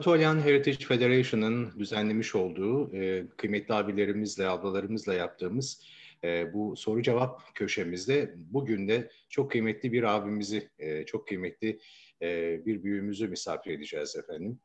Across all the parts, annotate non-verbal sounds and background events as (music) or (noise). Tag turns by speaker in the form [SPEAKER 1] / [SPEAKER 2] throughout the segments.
[SPEAKER 1] Anatolian Heritage Federation'ın düzenlemiş olduğu e, kıymetli abilerimizle, ablalarımızla yaptığımız e, bu soru cevap köşemizde bugün de çok kıymetli bir abimizi, e, çok kıymetli e, bir büyüğümüzü misafir edeceğiz efendim.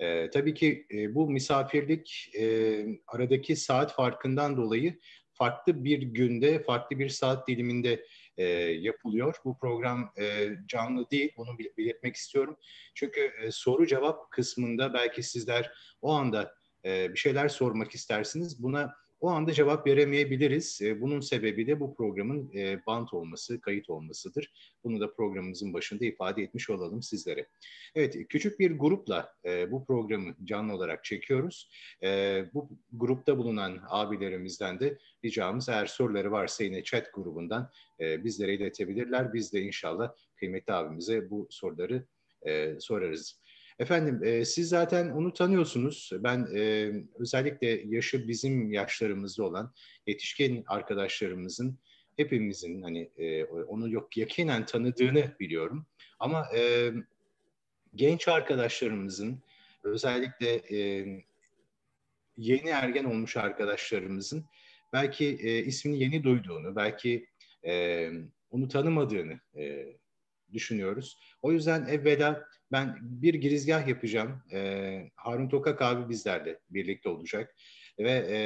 [SPEAKER 1] E, tabii ki e, bu misafirlik e, aradaki saat farkından dolayı farklı bir günde, farklı bir saat diliminde e, yapılıyor. Bu program e, canlı değil, bunu belirtmek istiyorum. Çünkü e, soru cevap kısmında belki sizler o anda e, bir şeyler sormak istersiniz. Buna o anda cevap veremeyebiliriz. E, bunun sebebi de bu programın e, bant olması, kayıt olmasıdır. Bunu da programımızın başında ifade etmiş olalım sizlere. Evet, küçük bir grupla e, bu programı canlı olarak çekiyoruz. Bu grupta bulunan abilerimizden de ricamız eğer soruları varsa yine chat grubundan bizlere iletebilirler. Biz de inşallah kıymetli abimize bu soruları sorarız. Efendim e, siz zaten onu tanıyorsunuz. Ben e, özellikle yaşı bizim yaşlarımızda olan yetişkin arkadaşlarımızın hepimizin hani e, onu yok yakinen tanıdığını biliyorum. Ama e, genç arkadaşlarımızın özellikle e, yeni ergen olmuş arkadaşlarımızın belki e, ismini yeni duyduğunu, belki e, onu tanımadığını e, düşünüyoruz. O yüzden evvela ben bir girizgah yapacağım. E, Harun Tokak abi bizlerle birlikte olacak. Ve e,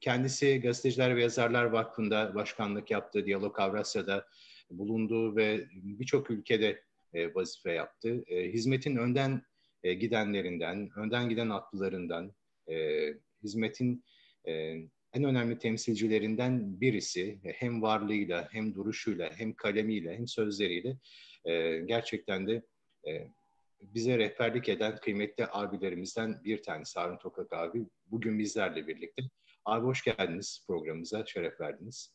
[SPEAKER 1] kendisi Gazeteciler ve Yazarlar Vakfı'nda başkanlık yaptı. Diyalog Avrasya'da bulundu ve birçok ülkede e, vazife yaptı. E, hizmetin önden e, gidenlerinden, önden giden atlılarından, e, hizmetin e, en önemli temsilcilerinden birisi. Hem varlığıyla, hem duruşuyla, hem kalemiyle, hem sözleriyle e, gerçekten de e, bize rehberlik eden kıymetli abilerimizden bir tanesi Harun Tokak abi. Bugün bizlerle birlikte. Abi hoş geldiniz programımıza, şeref verdiniz.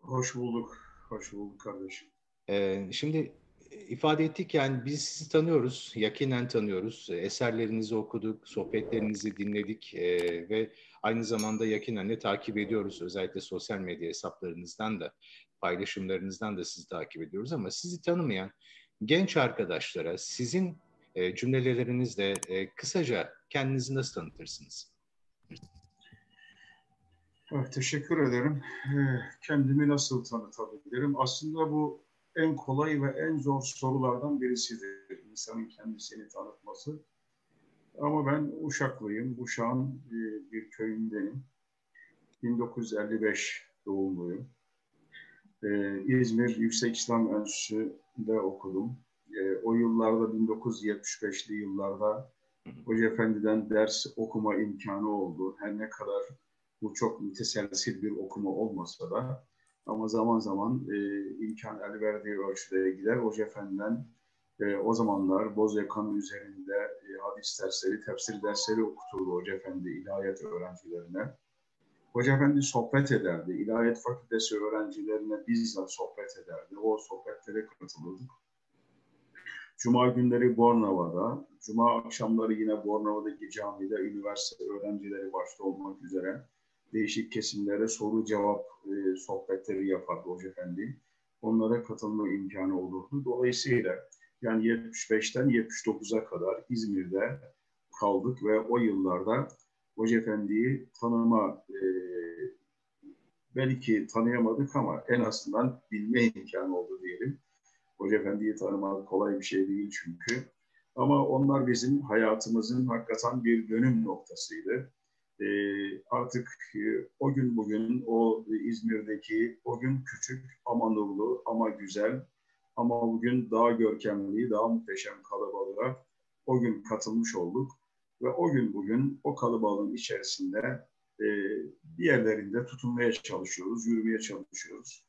[SPEAKER 2] Hoş bulduk, hoş bulduk kardeşim.
[SPEAKER 1] Ee, şimdi ifade ettik yani biz sizi tanıyoruz, yakinen tanıyoruz. Eserlerinizi okuduk, sohbetlerinizi dinledik e, ve aynı zamanda yakinen de takip ediyoruz. Özellikle sosyal medya hesaplarınızdan da, paylaşımlarınızdan da sizi takip ediyoruz ama sizi tanımayan genç arkadaşlara sizin e, cümlelerinizle e, kısaca kendinizi nasıl tanıtırsınız?
[SPEAKER 2] Evet, teşekkür ederim. E, kendimi nasıl tanıtabilirim? Aslında bu en kolay ve en zor sorulardan birisidir insanın kendisini tanıtması. Ama ben Uşaklıyım. Uşak'ın e, bir köyündenim. 1955 doğumluyum. Ee, İzmir Yüksek İslam Enstitüsü'nde okudum. Ee, o yıllarda 1975'li yıllarda Hoca Efendi'den ders okuma imkanı oldu. Her ne kadar bu çok müteselsil bir okuma olmasa da ama zaman zaman e, imkan el verdiği ölçüde gider. Hoca Efendi'den e, o zamanlar Boz Yakan üzerinde e, hadis dersleri, tefsir dersleri okuturdu Hoca Efendi ilahiyat öğrencilerine. Hoca Efendi sohbet ederdi. İlahiyat Fakültesi öğrencilerine bizzat sohbet ederdi. O sohbetlere katılırdık. Cuma günleri Bornova'da, Cuma akşamları yine Bornova'daki camide üniversite öğrencileri başta olmak üzere değişik kesimlere soru cevap e, sohbetleri yapardı Hoca Efendi. Onlara katılma imkanı olurdu. Dolayısıyla yani 75'ten 79'a kadar İzmir'de kaldık ve o yıllarda Hoca Efendi'yi tanıma e, belki tanıyamadık ama en azından bilme imkanı oldu diyelim. Hoca Efendi'yi tanımak kolay bir şey değil çünkü. Ama onlar bizim hayatımızın hakikaten bir dönüm noktasıydı. E, artık e, o gün bugün o İzmir'deki o gün küçük ama nurlu ama güzel ama bugün daha görkemli, daha muhteşem kalabalığa o gün katılmış olduk. Ve o gün bugün o kalabalığın içerisinde e, bir yerlerinde tutunmaya çalışıyoruz, yürümeye çalışıyoruz.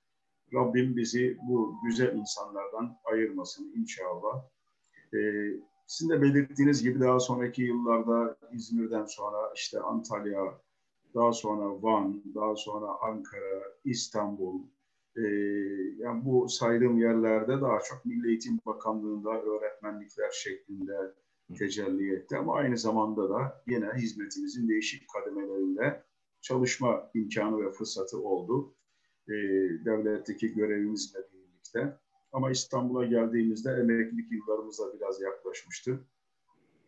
[SPEAKER 2] Rabbim bizi bu güzel insanlardan ayırmasın inşallah. E, sizin de belirttiğiniz gibi daha sonraki yıllarda İzmir'den sonra işte Antalya, daha sonra Van, daha sonra Ankara, İstanbul, e, yani bu saydığım yerlerde daha çok Milli Eğitim Bakanlığı'nda öğretmenlikler şeklinde tecelli etti ama aynı zamanda da yine hizmetimizin değişik kademelerinde çalışma imkanı ve fırsatı oldu. E, devletteki görevimizle birlikte. Ama İstanbul'a geldiğimizde emeklilik yıllarımıza biraz yaklaşmıştı.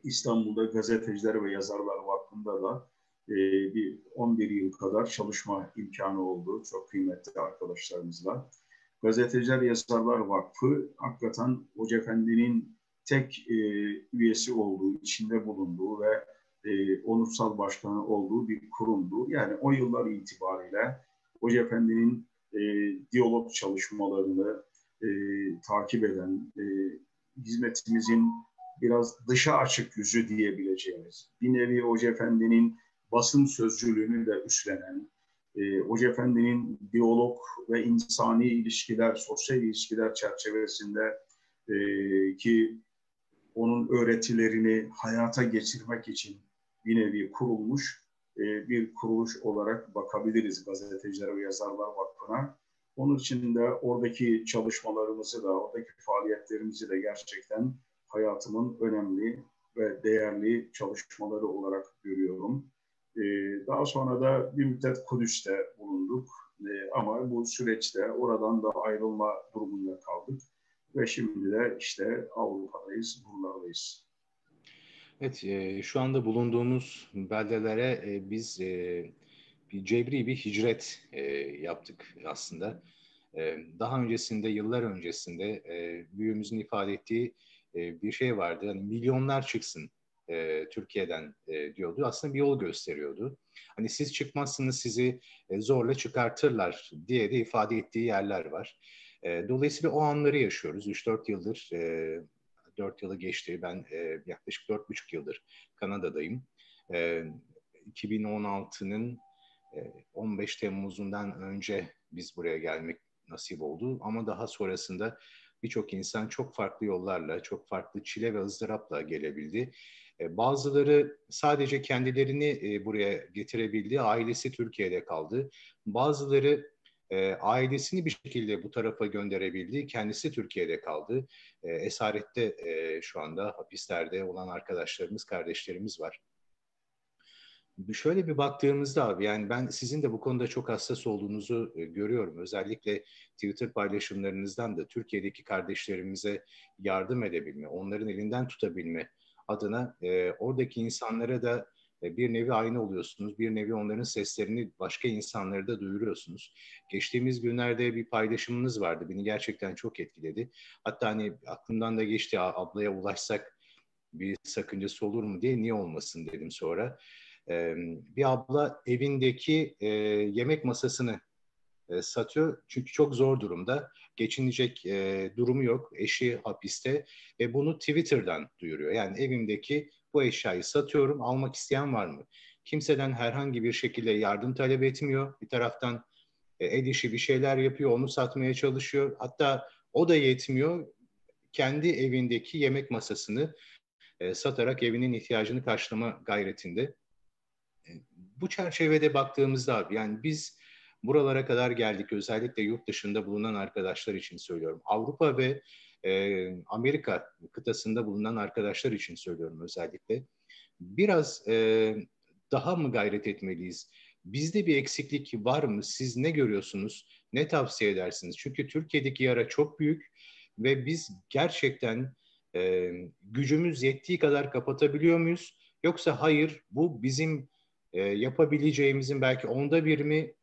[SPEAKER 2] İstanbul'da Gazeteciler ve Yazarlar Vakfı'nda da e, bir 11 yıl kadar çalışma imkanı oldu çok kıymetli arkadaşlarımızla. Gazeteciler Yazarlar Vakfı hakikaten Hoca Efendi'nin tek e, üyesi olduğu, içinde bulunduğu ve e, onursal başkanı olduğu bir kurumdu. Yani o yıllar itibariyle Hoca Efendi'nin e, diyalog çalışmalarını e, takip eden, e, hizmetimizin biraz dışa açık yüzü diyebileceğimiz, bir nevi Hoca Efendi'nin basın sözcülüğünü de üstlenen, e, Hoca Efendi'nin diyalog ve insani ilişkiler, sosyal ilişkiler çerçevesinde e, ki onun öğretilerini hayata geçirmek için bir nevi kurulmuş e, bir kuruluş olarak bakabiliriz Gazeteciler ve Yazarlar Vakfı'na. Onun için de oradaki çalışmalarımızı da, oradaki faaliyetlerimizi de gerçekten hayatımın önemli ve değerli çalışmaları olarak görüyorum. Ee, daha sonra da bir müddet Kudüs'te bulunduk ee, ama bu süreçte oradan da ayrılma durumunda kaldık ve şimdi de işte Avrupa'dayız, buralardayız.
[SPEAKER 1] Evet, e, şu anda bulunduğumuz beldelere e, biz e, bir cebri bir hicret yaptık aslında. Daha öncesinde, yıllar öncesinde büyüğümüzün ifade ettiği bir şey vardı. Yani milyonlar çıksın e, Türkiye'den e, diyordu. Aslında bir yol gösteriyordu. Hani siz çıkmazsınız sizi e, zorla çıkartırlar diye de ifade ettiği yerler var. E, dolayısıyla o anları yaşıyoruz. 3-4 yıldır, e, 4 yılı geçti. Ben e, yaklaşık 4,5 yıldır Kanada'dayım. E, 2016'nın 15 Temmuz'undan önce biz buraya gelmek nasip oldu. Ama daha sonrasında birçok insan çok farklı yollarla, çok farklı çile ve ızdırapla gelebildi. E, bazıları sadece kendilerini e, buraya getirebildi, ailesi Türkiye'de kaldı. Bazıları e, ailesini bir şekilde bu tarafa gönderebildi, kendisi Türkiye'de kaldı. Esarette şu anda hapislerde olan arkadaşlarımız, kardeşlerimiz var. Şöyle bir baktığımızda abi yani ben sizin de bu konuda çok hassas olduğunuzu görüyorum. Özellikle Twitter paylaşımlarınızdan da Türkiye'deki kardeşlerimize yardım edebilme, onların elinden tutabilme adına e, oradaki insanlara da e, bir nevi aynı oluyorsunuz. Bir nevi onların seslerini başka insanlara da duyuruyorsunuz. Geçtiğimiz günlerde bir paylaşımınız vardı. Beni gerçekten çok etkiledi. Hatta hani aklımdan da geçti ablaya ulaşsak bir sakıncası olur mu diye niye olmasın dedim sonra bir abla evindeki e, yemek masasını e, satıyor çünkü çok zor durumda. Geçinecek e, durumu yok. Eşi hapiste ve bunu Twitter'dan duyuruyor. Yani evimdeki bu eşyayı satıyorum. Almak isteyen var mı? Kimseden herhangi bir şekilde yardım talep etmiyor. Bir taraftan e, el işi bir şeyler yapıyor, onu satmaya çalışıyor. Hatta o da yetmiyor. Kendi evindeki yemek masasını e, satarak evinin ihtiyacını karşılama gayretinde bu çerçevede baktığımızda abi yani biz buralara kadar geldik. Özellikle yurt dışında bulunan arkadaşlar için söylüyorum. Avrupa ve e, Amerika kıtasında bulunan arkadaşlar için söylüyorum özellikle. Biraz e, daha mı gayret etmeliyiz? Bizde bir eksiklik var mı? Siz ne görüyorsunuz? Ne tavsiye edersiniz? Çünkü Türkiye'deki yara çok büyük ve biz gerçekten e, gücümüz yettiği kadar kapatabiliyor muyuz? Yoksa hayır bu bizim e, yapabileceğimizin belki onda bir mi,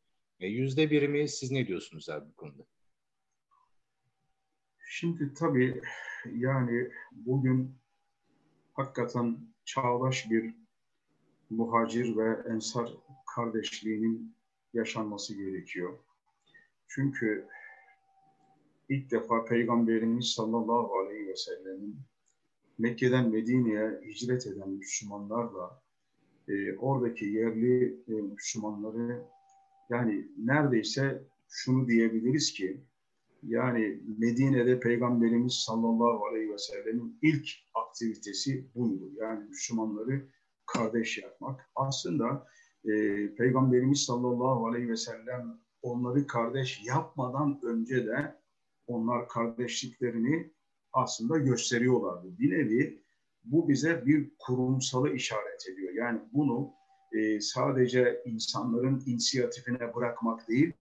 [SPEAKER 1] yüzde bir mi? Siz ne diyorsunuz abi bu konuda?
[SPEAKER 2] Şimdi tabii yani bugün hakikaten çağdaş bir muhacir ve ensar kardeşliğinin yaşanması gerekiyor. Çünkü ilk defa Peygamberimiz sallallahu aleyhi ve sellemin Mekke'den Medine'ye hicret eden Müslümanlarla e, oradaki yerli e, Müslümanları yani neredeyse şunu diyebiliriz ki yani Medine'de Peygamberimiz sallallahu aleyhi ve sellemin ilk aktivitesi buydu. Yani Müslümanları kardeş yapmak. Aslında e, Peygamberimiz sallallahu aleyhi ve sellem onları kardeş yapmadan önce de onlar kardeşliklerini aslında gösteriyorlardı. Bir nevi bu bize bir kurumsalı işaret ediyor. Yani bunu e, sadece insanların inisiyatifine bırakmak değil,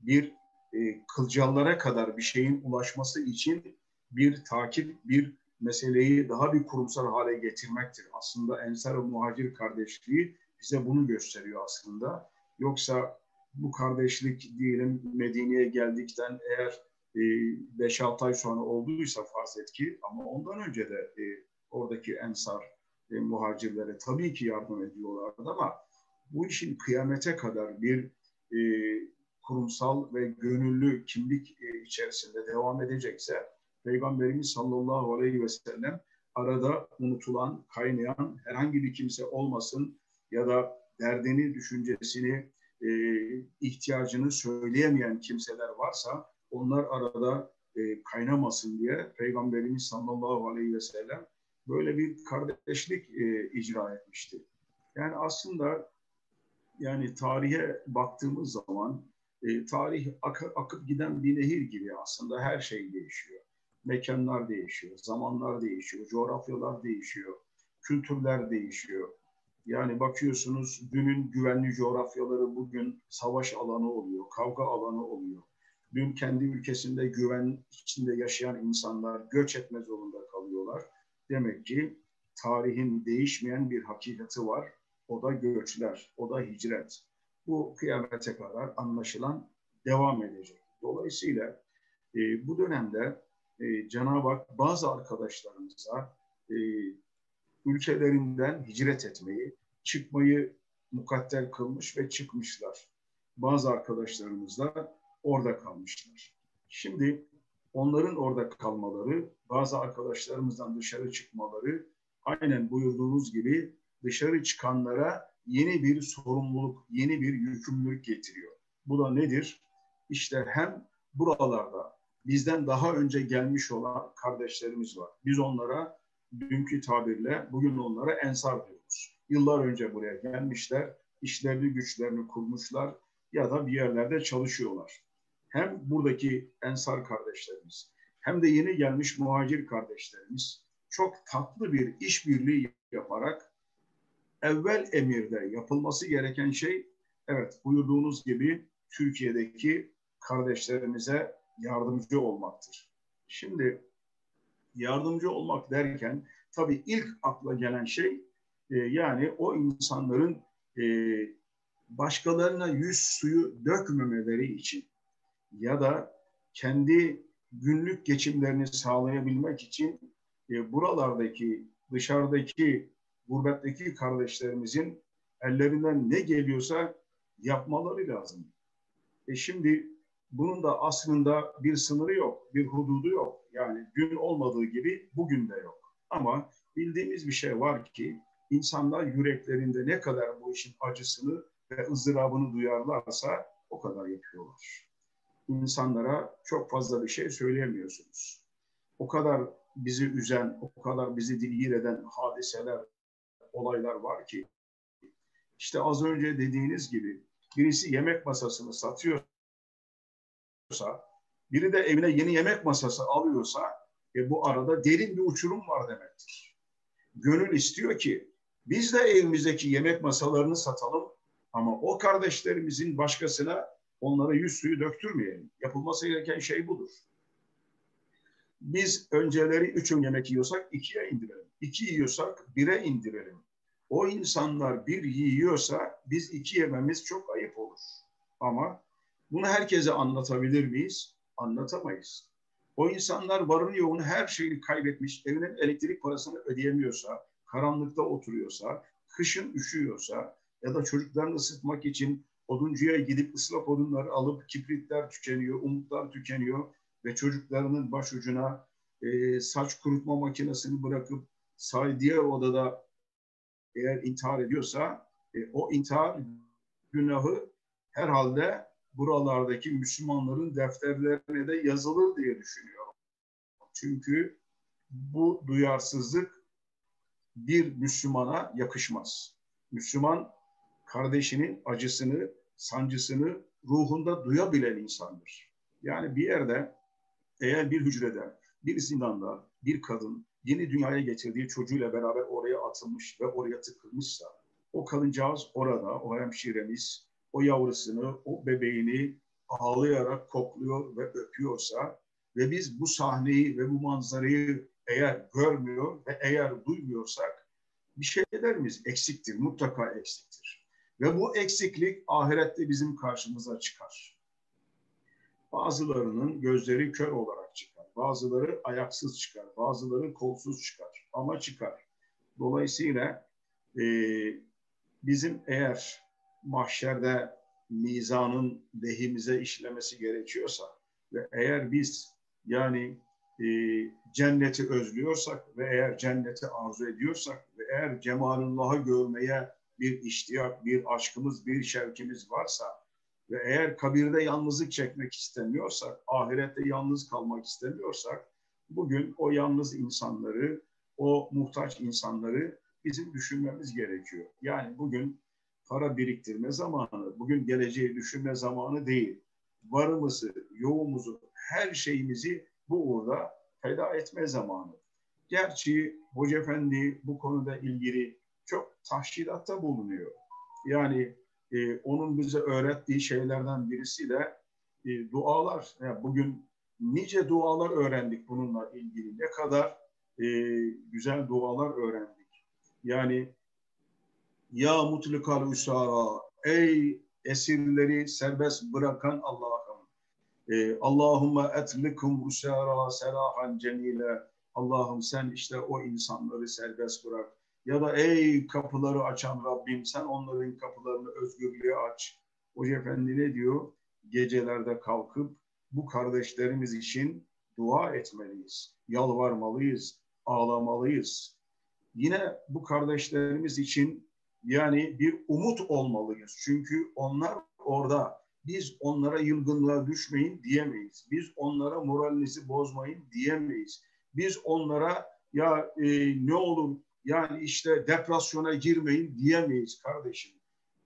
[SPEAKER 2] bir e, kılcallara kadar bir şeyin ulaşması için bir takip, bir meseleyi daha bir kurumsal hale getirmektir. Aslında Ensar ve Muhacir kardeşliği bize bunu gösteriyor aslında. Yoksa bu kardeşlik diyelim Medine'ye geldikten eğer 5-6 e, ay sonra olduysa farz et ki ama ondan önce de e, oradaki Ensar e, muhacirlere tabii ki yardım ediyorlardı ama bu işin kıyamete kadar bir e, kurumsal ve gönüllü kimlik e, içerisinde devam edecekse Peygamberimiz sallallahu aleyhi ve sellem arada unutulan, kaynayan herhangi bir kimse olmasın ya da derdini, düşüncesini, e, ihtiyacını söyleyemeyen kimseler varsa onlar arada e, kaynamasın diye Peygamberimiz sallallahu aleyhi ve sellem böyle bir kardeşlik e, icra etmişti. Yani aslında yani tarihe baktığımız zaman e, tarih ak- akıp giden bir nehir gibi aslında her şey değişiyor. Mekanlar değişiyor, zamanlar değişiyor, coğrafyalar değişiyor, kültürler değişiyor. Yani bakıyorsunuz dünün güvenli coğrafyaları bugün savaş alanı oluyor, kavga alanı oluyor. Dün kendi ülkesinde güven içinde yaşayan insanlar göç etme zorunda kalıyorlar. Demek ki tarihin değişmeyen bir hakikati var. O da göçler, o da hicret. Bu kıyamete kadar anlaşılan devam edecek. Dolayısıyla e, bu dönemde e, Cenab-ı Hak bazı arkadaşlarımıza e, ülkelerinden hicret etmeyi, çıkmayı mukadder kılmış ve çıkmışlar. Bazı arkadaşlarımız da orada kalmışlar. Şimdi onların orada kalmaları, bazı arkadaşlarımızdan dışarı çıkmaları aynen buyurduğunuz gibi dışarı çıkanlara yeni bir sorumluluk, yeni bir yükümlülük getiriyor. Bu da nedir? İşte hem buralarda bizden daha önce gelmiş olan kardeşlerimiz var. Biz onlara dünkü tabirle bugün onlara ensar diyoruz. Yıllar önce buraya gelmişler, işlerini güçlerini kurmuşlar ya da bir yerlerde çalışıyorlar. Hem buradaki ensar kardeşlerimiz hem de yeni gelmiş muhacir kardeşlerimiz çok tatlı bir işbirliği yaparak evvel emirde yapılması gereken şey evet buyurduğunuz gibi Türkiye'deki kardeşlerimize yardımcı olmaktır. Şimdi yardımcı olmak derken tabii ilk akla gelen şey e, yani o insanların e, başkalarına yüz suyu dökmemeleri için ya da kendi günlük geçimlerini sağlayabilmek için e, buralardaki dışarıdaki gurbetteki kardeşlerimizin ellerinden ne geliyorsa yapmaları lazım. E şimdi bunun da aslında bir sınırı yok, bir hududu yok. Yani dün olmadığı gibi bugün de yok. Ama bildiğimiz bir şey var ki insanlar yüreklerinde ne kadar bu işin acısını ve ızdırabını duyarlarsa o kadar yapıyorlar. İnsanlara çok fazla bir şey söyleyemiyorsunuz. O kadar bizi üzen, o kadar bizi dilgir eden hadiseler, olaylar var ki işte az önce dediğiniz gibi birisi yemek masasını satıyorsa, biri de evine yeni yemek masası alıyorsa e, bu arada derin bir uçurum var demektir. Gönül istiyor ki biz de evimizdeki yemek masalarını satalım ama o kardeşlerimizin başkasına onlara yüz suyu döktürmeyelim. Yapılması gereken şey budur. Biz önceleri üç ön yemek yiyorsak ikiye indirelim. İki yiyorsak bire indirelim. O insanlar bir yiyorsa biz iki yememiz çok ayıp olur. Ama bunu herkese anlatabilir miyiz? Anlatamayız. O insanlar varını yoğunu her şeyini kaybetmiş, evinin elektrik parasını ödeyemiyorsa, karanlıkta oturuyorsa, kışın üşüyorsa ya da çocuklarını ısıtmak için oduncuya gidip ıslak odunları alıp kibritler tükeniyor, umutlar tükeniyor ve çocuklarının başucuna e, saç kurutma makinesini bırakıp say diğer odada eğer intihar ediyorsa e, o intihar günahı herhalde buralardaki Müslümanların defterlerine de yazılır diye düşünüyorum. Çünkü bu duyarsızlık bir Müslümana yakışmaz. Müslüman kardeşinin acısını, sancısını ruhunda duyabilen insandır. Yani bir yerde eğer bir hücrede, bir zindanda bir kadın yeni dünyaya getirdiği çocuğuyla beraber oraya atılmış ve oraya tıkılmışsa o kadıncağız orada, o hemşiremiz o yavrusunu, o bebeğini ağlayarak kokluyor ve öpüyorsa ve biz bu sahneyi ve bu manzarayı eğer görmüyor ve eğer duymuyorsak bir şeylerimiz eksiktir, mutlaka eksiktir. Ve bu eksiklik ahirette bizim karşımıza çıkar. Bazılarının gözleri kör olarak çıkar, bazıları ayaksız çıkar, bazıları kolsuz çıkar ama çıkar. Dolayısıyla e, bizim eğer mahşerde mizanın lehimize işlemesi gerekiyorsa ve eğer biz yani e, cenneti özlüyorsak ve eğer cenneti arzu ediyorsak ve eğer cemalullah'ı görmeye bir iştiyak, bir aşkımız, bir şevkimiz varsa ve eğer kabirde yalnızlık çekmek istemiyorsak, ahirette yalnız kalmak istemiyorsak, bugün o yalnız insanları, o muhtaç insanları bizim düşünmemiz gerekiyor. Yani bugün para biriktirme zamanı, bugün geleceği düşünme zamanı değil. Varımızı, yoğumuzu, her şeyimizi bu uğurda feda etme zamanı. Gerçi Hoca Efendi bu konuda ilgili çok tahşilatta bulunuyor. Yani e, onun bize öğrettiği şeylerden birisi de e, dualar. Yani bugün nice dualar öğrendik bununla ilgili. Ne kadar e, güzel dualar öğrendik. Yani ya mutlikal usara ey esirleri serbest bırakan Allah'ım. E, Allahümme etlikum usara selahan cemile. Allah'ım sen işte o insanları serbest bırak. Ya da ey kapıları açan Rabbim sen onların kapılarını özgürlüğe aç. Hoca Efendi ne diyor? Gecelerde kalkıp bu kardeşlerimiz için dua etmeliyiz. Yalvarmalıyız, ağlamalıyız. Yine bu kardeşlerimiz için yani bir umut olmalıyız. Çünkü onlar orada. Biz onlara yılgınlığa düşmeyin diyemeyiz. Biz onlara moralinizi bozmayın diyemeyiz. Biz onlara ya e, ne olur yani işte depresyona girmeyin diyemeyiz kardeşim.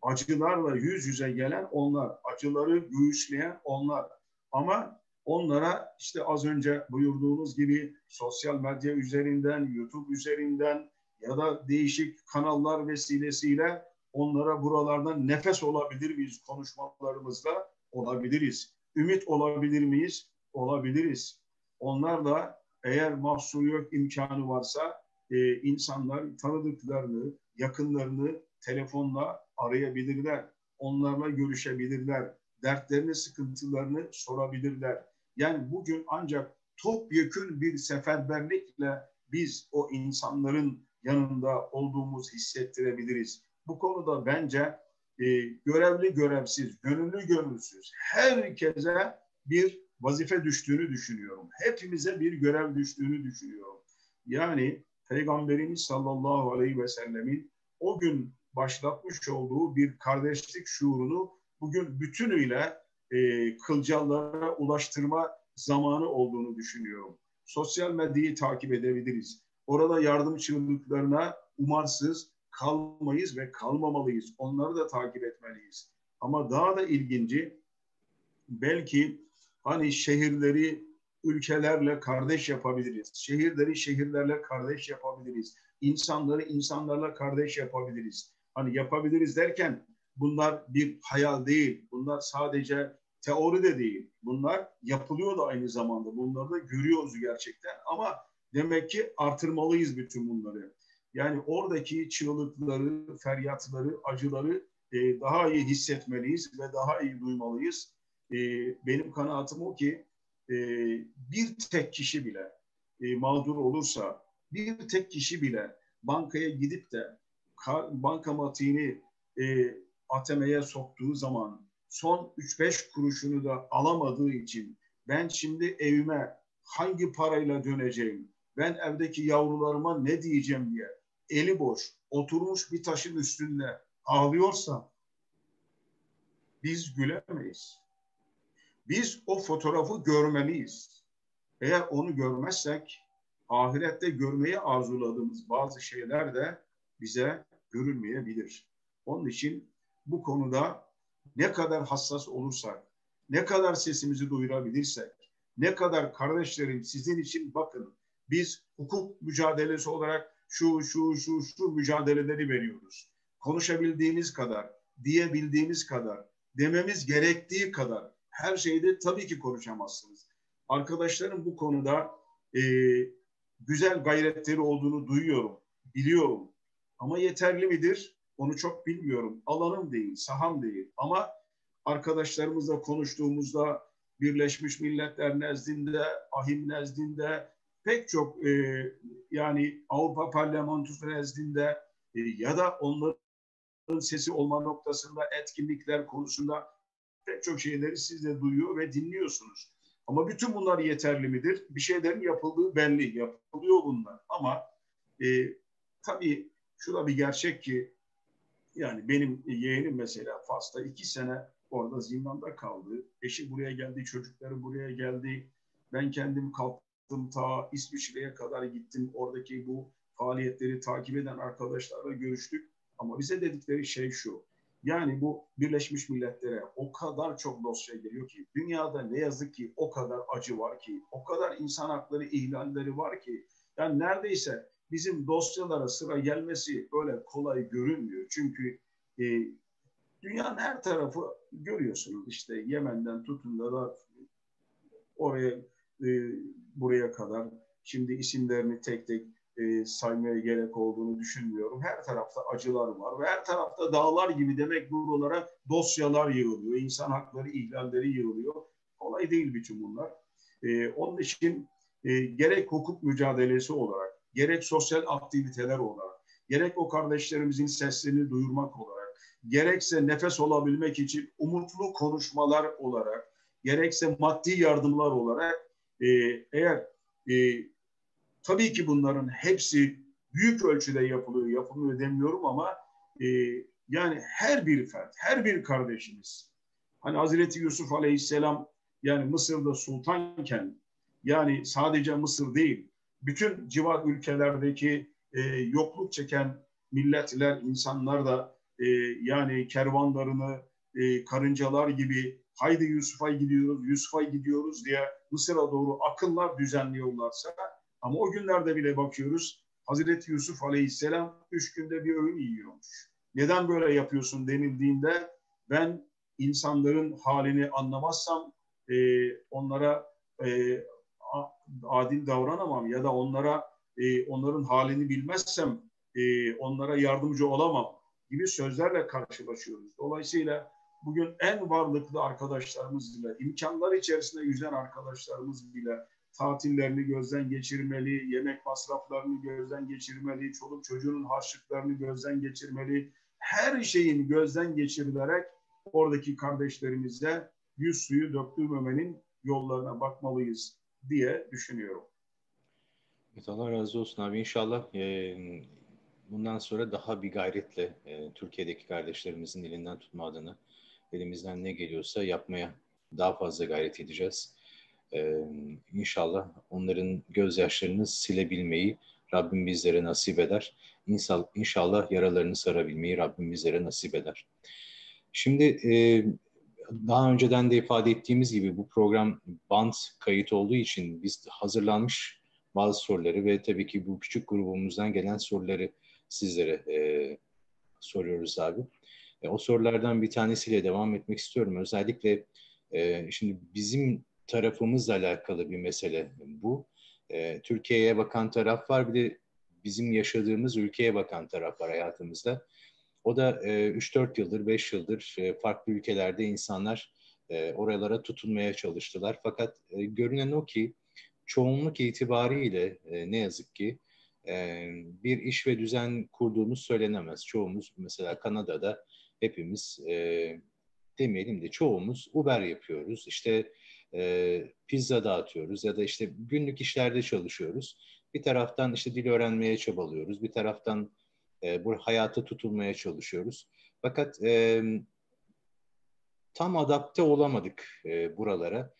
[SPEAKER 2] Acılarla yüz yüze gelen onlar, acıları göğüsleyen onlar. Ama onlara işte az önce buyurduğunuz gibi sosyal medya üzerinden, YouTube üzerinden ya da değişik kanallar vesilesiyle onlara buralardan nefes olabilir miyiz konuşmalarımızda? Olabiliriz. Ümit olabilir miyiz? Olabiliriz. Onlar da eğer mahsur yok imkanı varsa e, insanlar tanıdıklarını, yakınlarını telefonla arayabilirler. Onlarla görüşebilirler. Dertlerini, sıkıntılarını sorabilirler. Yani bugün ancak topyekün bir seferberlikle biz o insanların yanında olduğumuz hissettirebiliriz. Bu konuda bence e, görevli görevsiz, gönüllü gönülsüz herkese bir vazife düştüğünü düşünüyorum. Hepimize bir görev düştüğünü düşünüyorum. Yani Peygamberimiz sallallahu aleyhi ve sellemin o gün başlatmış olduğu bir kardeşlik şuurunu bugün bütünüyle e, kılcallara ulaştırma zamanı olduğunu düşünüyorum. Sosyal medyayı takip edebiliriz. Orada yardım çığlıklarına umarsız kalmayız ve kalmamalıyız. Onları da takip etmeliyiz. Ama daha da ilginci belki hani şehirleri ülkelerle kardeş yapabiliriz. Şehirleri şehirlerle kardeş yapabiliriz. İnsanları insanlarla kardeş yapabiliriz. Hani yapabiliriz derken bunlar bir hayal değil. Bunlar sadece teori de değil. Bunlar yapılıyor da aynı zamanda. Bunları da görüyoruz gerçekten. Ama demek ki artırmalıyız bütün bunları. Yani oradaki çığlıkları, feryatları, acıları e, daha iyi hissetmeliyiz ve daha iyi duymalıyız. E, benim kanaatim o ki e, bir tek kişi bile e, mağdur olursa, bir tek kişi bile bankaya gidip de bankamatiğini e, ATM'ye soktuğu zaman son 3-5 kuruşunu da alamadığı için ben şimdi evime hangi parayla döneceğim, ben evdeki yavrularıma ne diyeceğim diye eli boş oturmuş bir taşın üstünde ağlıyorsa biz gülemeyiz. Biz o fotoğrafı görmeliyiz. Eğer onu görmezsek ahirette görmeyi arzuladığımız bazı şeyler de bize görülmeyebilir. Onun için bu konuda ne kadar hassas olursak, ne kadar sesimizi duyurabilirsek, ne kadar kardeşlerim sizin için bakın biz hukuk mücadelesi olarak şu şu şu şu mücadeleleri veriyoruz. Konuşabildiğimiz kadar, diyebildiğimiz kadar, dememiz gerektiği kadar her şeyde tabii ki konuşamazsınız. Arkadaşlarım bu konuda e, güzel gayretleri olduğunu duyuyorum, biliyorum. Ama yeterli midir? Onu çok bilmiyorum. Alanım değil, saham değil. Ama arkadaşlarımızla konuştuğumuzda Birleşmiş Milletler nezdinde, ahim nezdinde, pek çok e, yani Avrupa Parlamentosu nezdinde e, ya da onların sesi olma noktasında etkinlikler konusunda çok şeyleri siz de duyuyor ve dinliyorsunuz. Ama bütün bunlar yeterli midir? Bir şeylerin yapıldığı belli, yapılıyor bunlar. Ama e, tabii şu da bir gerçek ki yani benim yeğenim mesela Fas'ta iki sene orada zindanda kaldı. Eşi buraya geldi, çocukları buraya geldi. Ben kendim kalktım ta İsviçre'ye kadar gittim. Oradaki bu faaliyetleri takip eden arkadaşlarla görüştük. Ama bize dedikleri şey şu. Yani bu Birleşmiş Milletler'e o kadar çok dosya geliyor ki dünyada ne yazık ki o kadar acı var ki o kadar insan hakları ihlalleri var ki yani neredeyse bizim dosyalara sıra gelmesi böyle kolay görünmüyor. Çünkü e, dünyanın her tarafı görüyorsunuz işte Yemen'den tutun da oraya e, buraya kadar şimdi isimlerini tek tek e, saymaya gerek olduğunu düşünmüyorum. Her tarafta acılar var ve her tarafta dağlar gibi demek buralara dosyalar yığılıyor, insan hakları ihlalleri yığılıyor. Kolay değil bütün bunlar. E, onun için e, gerek hukuk mücadelesi olarak, gerek sosyal aktiviteler olarak, gerek o kardeşlerimizin seslerini duyurmak olarak, gerekse nefes olabilmek için umutlu konuşmalar olarak, gerekse maddi yardımlar olarak e, eğer e, Tabii ki bunların hepsi büyük ölçüde yapılıyor, yapılmıyor demiyorum ama e, yani her bir fert, her bir kardeşimiz hani Hazreti Yusuf Aleyhisselam yani Mısır'da sultanken yani sadece Mısır değil bütün civar ülkelerdeki e, yokluk çeken milletler, insanlar da e, yani kervanlarını e, karıncalar gibi haydi Yusuf'a gidiyoruz, Yusuf'a gidiyoruz diye Mısır'a doğru akınlar düzenliyorlarsa ama o günlerde bile bakıyoruz Hazreti Yusuf Aleyhisselam üç günde bir öğün yiyormuş. Neden böyle yapıyorsun denildiğinde ben insanların halini anlamazsam e, onlara e, adil davranamam ya da onlara e, onların halini bilmezsem e, onlara yardımcı olamam gibi sözlerle karşılaşıyoruz. Dolayısıyla bugün en varlıklı arkadaşlarımız bile, imkanlar içerisinde yüzen arkadaşlarımız bile tatillerini gözden geçirmeli, yemek masraflarını gözden geçirmeli, çoluk çocuğunun harçlıklarını gözden geçirmeli. Her şeyin gözden geçirilerek oradaki kardeşlerimize yüz suyu döktürmemenin yollarına bakmalıyız diye düşünüyorum.
[SPEAKER 1] Evet, Allah razı olsun abi. İnşallah e, bundan sonra daha bir gayretle e, Türkiye'deki kardeşlerimizin elinden tutma adına elimizden ne geliyorsa yapmaya daha fazla gayret edeceğiz. Ee, inşallah onların gözyaşlarını silebilmeyi Rabbim bizlere nasip eder. İnşallah yaralarını sarabilmeyi Rabbim bizlere nasip eder. Şimdi daha önceden de ifade ettiğimiz gibi bu program band kayıt olduğu için biz hazırlanmış bazı soruları ve tabii ki bu küçük grubumuzdan gelen soruları sizlere e, soruyoruz abi. E, o sorulardan bir tanesiyle devam etmek istiyorum. Özellikle e, şimdi bizim tarafımızla alakalı bir mesele bu. E, Türkiye'ye bakan taraf var bir de bizim yaşadığımız ülkeye bakan taraf var hayatımızda. O da e, 3-4 yıldır, 5 yıldır e, farklı ülkelerde insanlar e, oralara tutunmaya çalıştılar. Fakat e, görünen o ki çoğunluk itibariyle e, ne yazık ki e, bir iş ve düzen kurduğumuz söylenemez. Çoğumuz mesela Kanada'da hepimiz e, demeyelim de çoğumuz Uber yapıyoruz. İşte e, pizza dağıtıyoruz ya da işte günlük işlerde çalışıyoruz. Bir taraftan işte dil öğrenmeye çabalıyoruz. Bir taraftan e, bu hayata tutulmaya çalışıyoruz. Fakat e, tam adapte olamadık e, buralara.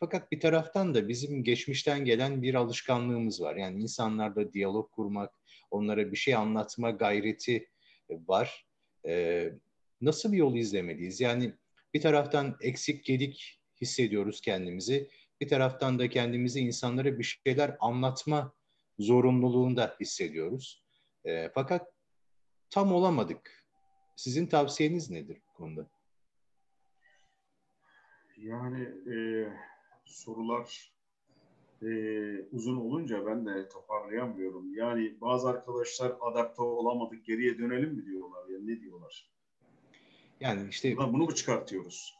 [SPEAKER 1] Fakat bir taraftan da bizim geçmişten gelen bir alışkanlığımız var. Yani insanlarla diyalog kurmak, onlara bir şey anlatma gayreti var. E, nasıl bir yol izlemeliyiz? Yani bir taraftan eksik gedik hissediyoruz kendimizi. Bir taraftan da kendimizi insanlara bir şeyler anlatma zorunluluğunda hissediyoruz. E, fakat tam olamadık. Sizin tavsiyeniz nedir bu konuda?
[SPEAKER 2] Yani e, sorular e, uzun olunca ben de toparlayamıyorum. Yani bazı arkadaşlar adapte olamadık geriye dönelim mi diyorlar ya ne diyorlar?
[SPEAKER 1] Yani işte
[SPEAKER 2] bunu mu çıkartıyoruz?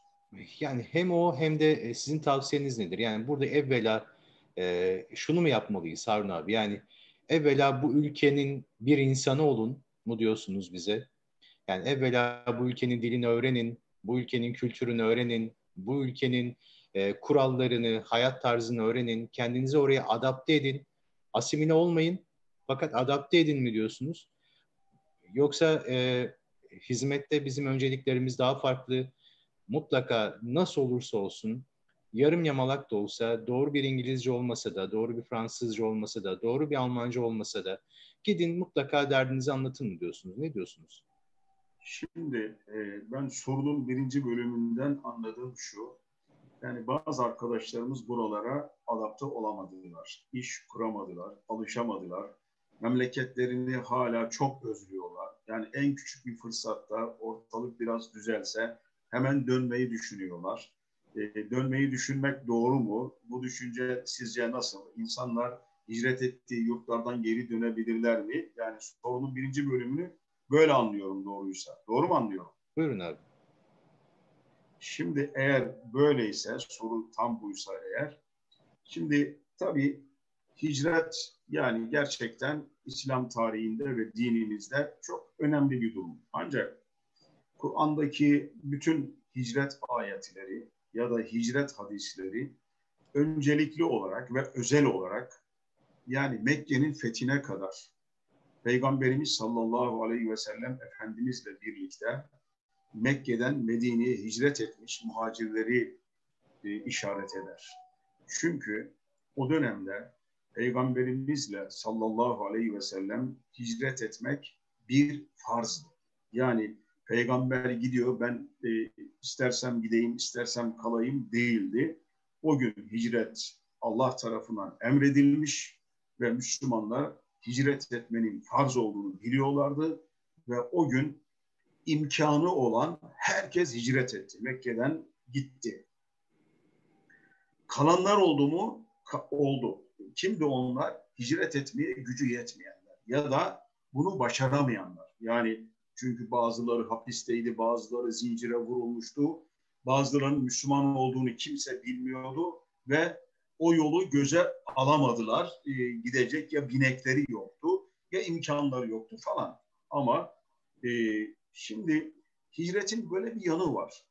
[SPEAKER 1] Yani hem o hem de e, sizin tavsiyeniz nedir? Yani burada evvela e, şunu mu yapmalıyız Harun abi? Yani evvela bu ülkenin bir insanı olun mu diyorsunuz bize? Yani evvela bu ülkenin dilini öğrenin, bu ülkenin kültürünü öğrenin, bu ülkenin e, kurallarını, hayat tarzını öğrenin, kendinizi oraya adapte edin. Asimile olmayın fakat adapte edin mi diyorsunuz? Yoksa e, hizmette bizim önceliklerimiz daha farklı. Mutlaka nasıl olursa olsun yarım yamalak da olsa, doğru bir İngilizce olmasa da, doğru bir Fransızca olmasa da, doğru bir Almanca olmasa da gidin mutlaka derdinizi anlatın mı diyorsunuz? Ne diyorsunuz?
[SPEAKER 2] Şimdi e, ben sorunun birinci bölümünden anladığım şu. Yani bazı arkadaşlarımız buralara adapte olamadılar. iş kuramadılar, alışamadılar. Memleketlerini hala çok özlüyorlar. Yani en küçük bir fırsatta ortalık biraz düzelse hemen dönmeyi düşünüyorlar. E, dönmeyi düşünmek doğru mu? Bu düşünce sizce nasıl? İnsanlar hicret ettiği yurtlardan geri dönebilirler mi? Yani sorunun birinci bölümünü böyle anlıyorum doğruysa. Doğru mu anlıyorum?
[SPEAKER 1] Buyurun abi.
[SPEAKER 2] Şimdi eğer böyleyse, soru tam buysa eğer, şimdi tabii hicret yani gerçekten İslam tarihinde ve dinimizde çok önemli bir durum. Ancak Kur'an'daki bütün hicret ayetleri ya da hicret hadisleri öncelikli olarak ve özel olarak yani Mekke'nin fethine kadar Peygamberimiz sallallahu aleyhi ve sellem Efendimizle birlikte Mekke'den Medine'ye hicret etmiş muhacirleri e, işaret eder. Çünkü o dönemde Peygamberimizle sallallahu aleyhi ve sellem hicret etmek bir farzdı. Yani peygamber gidiyor ben e, istersem gideyim istersem kalayım değildi. O gün hicret Allah tarafından emredilmiş ve Müslümanlar hicret etmenin farz olduğunu biliyorlardı ve o gün imkanı olan herkes hicret etti. Mekke'den gitti. Kalanlar oldu mu? Ka- oldu. Kimdi onlar? Hicret etmeye gücü yetmeyenler ya da bunu başaramayanlar. Yani çünkü bazıları hapisteydi, bazıları zincire vurulmuştu. Bazılarının Müslüman olduğunu kimse bilmiyordu ve o yolu göze alamadılar. E, gidecek ya binekleri yoktu ya imkanları yoktu falan. Ama e, şimdi hicretin böyle bir yanı var.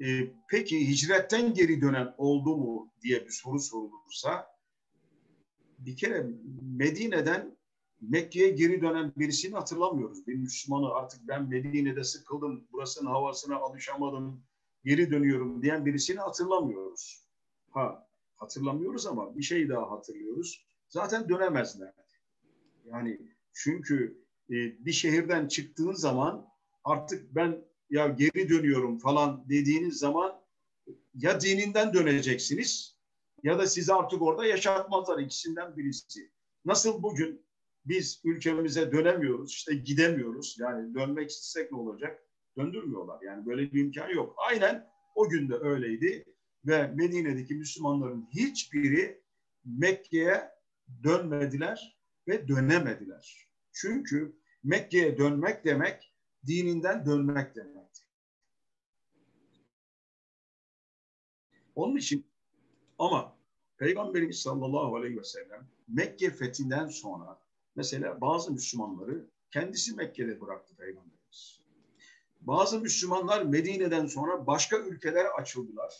[SPEAKER 2] E, peki hicretten geri dönen oldu mu diye bir soru sorulursa bir kere Medine'den Mekke'ye geri dönen birisini hatırlamıyoruz. Bir Müslümanı artık ben Medine'de sıkıldım, burasının havasına alışamadım, geri dönüyorum diyen birisini hatırlamıyoruz. Ha hatırlamıyoruz ama bir şey daha hatırlıyoruz. Zaten dönemezler. Yani çünkü e, bir şehirden çıktığın zaman artık ben ya geri dönüyorum falan dediğiniz zaman ya dininden döneceksiniz ya da sizi artık orada yaşatmazlar ikisinden birisi. Nasıl bugün biz ülkemize dönemiyoruz, işte gidemiyoruz. Yani dönmek istesek ne olacak? Döndürmüyorlar. Yani böyle bir imkan yok. Aynen o gün de öyleydi ve Medine'deki Müslümanların hiçbiri Mekke'ye dönmediler ve dönemediler. Çünkü Mekke'ye dönmek demek dininden dönmek demek. Onun için ama Peygamberimiz sallallahu aleyhi ve sellem Mekke fethinden sonra mesela bazı Müslümanları kendisi Mekke'de bıraktı Peygamberimiz. Bazı Müslümanlar Medine'den sonra başka ülkelere açıldılar.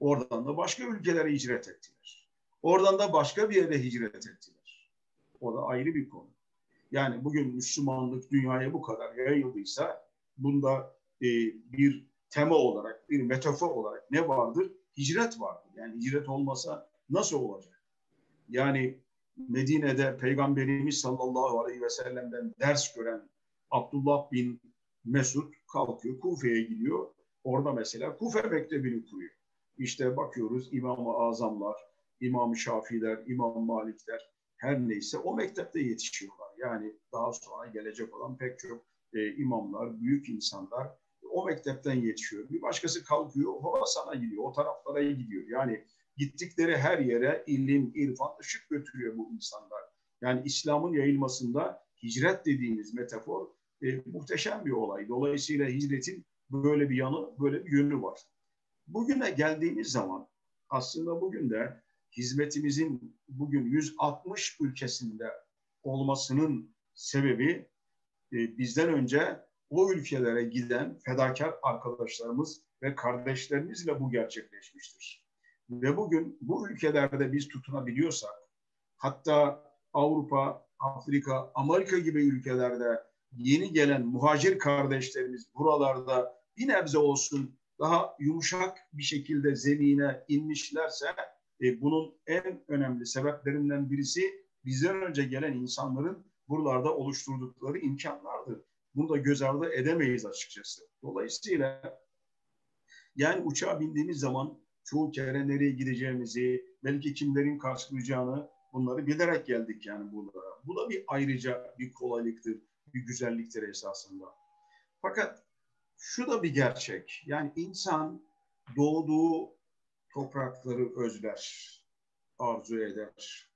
[SPEAKER 2] Oradan da başka ülkelere hicret ettiler. Oradan da başka bir yere hicret ettiler. O da ayrı bir konu. Yani bugün Müslümanlık dünyaya bu kadar yayıldıysa bunda e, bir tema olarak, bir metafor olarak ne vardır? Hicret vardır. Yani hicret olmasa nasıl olacak? Yani Medine'de Peygamberimiz sallallahu aleyhi ve sellem'den ders gören Abdullah bin Mesud kalkıyor, Kufe'ye gidiyor. Orada mesela Kufe mektebini kuruyor. İşte bakıyoruz İmam-ı Azamlar, İmam-ı Şafiler, İmam Malikler her neyse o mektepte yetişiyorlar. Yani daha sonra gelecek olan pek çok e, imamlar, büyük insanlar o mektepten yetişiyor. Bir başkası kalkıyor Horasan'a gidiyor, o taraflara gidiyor. Yani gittikleri her yere ilim, irfan, ışık götürüyor bu insanlar. Yani İslam'ın yayılmasında hicret dediğimiz metafor e, muhteşem bir olay. Dolayısıyla hicretin böyle bir yanı, böyle bir yönü var. Bugüne geldiğimiz zaman aslında bugün de hizmetimizin bugün 160 ülkesinde olmasının sebebi e, bizden önce o ülkelere giden fedakar arkadaşlarımız ve kardeşlerimizle bu gerçekleşmiştir. Ve bugün bu ülkelerde biz tutunabiliyorsak, hatta Avrupa, Afrika, Amerika gibi ülkelerde yeni gelen muhacir kardeşlerimiz buralarda bir nebze olsun daha yumuşak bir şekilde zemine inmişlerse e, bunun en önemli sebeplerinden birisi bizden önce gelen insanların buralarda oluşturdukları imkanlardır. Bunu da göz ardı edemeyiz açıkçası. Dolayısıyla yani uçağa bindiğimiz zaman çoğu kere nereye gideceğimizi, belki kimlerin karşılayacağını bunları bilerek geldik yani buralara. Bu da bir ayrıca bir kolaylıktır, bir güzelliktir esasında. Fakat şu da bir gerçek. Yani insan doğduğu toprakları özler, arzu eder.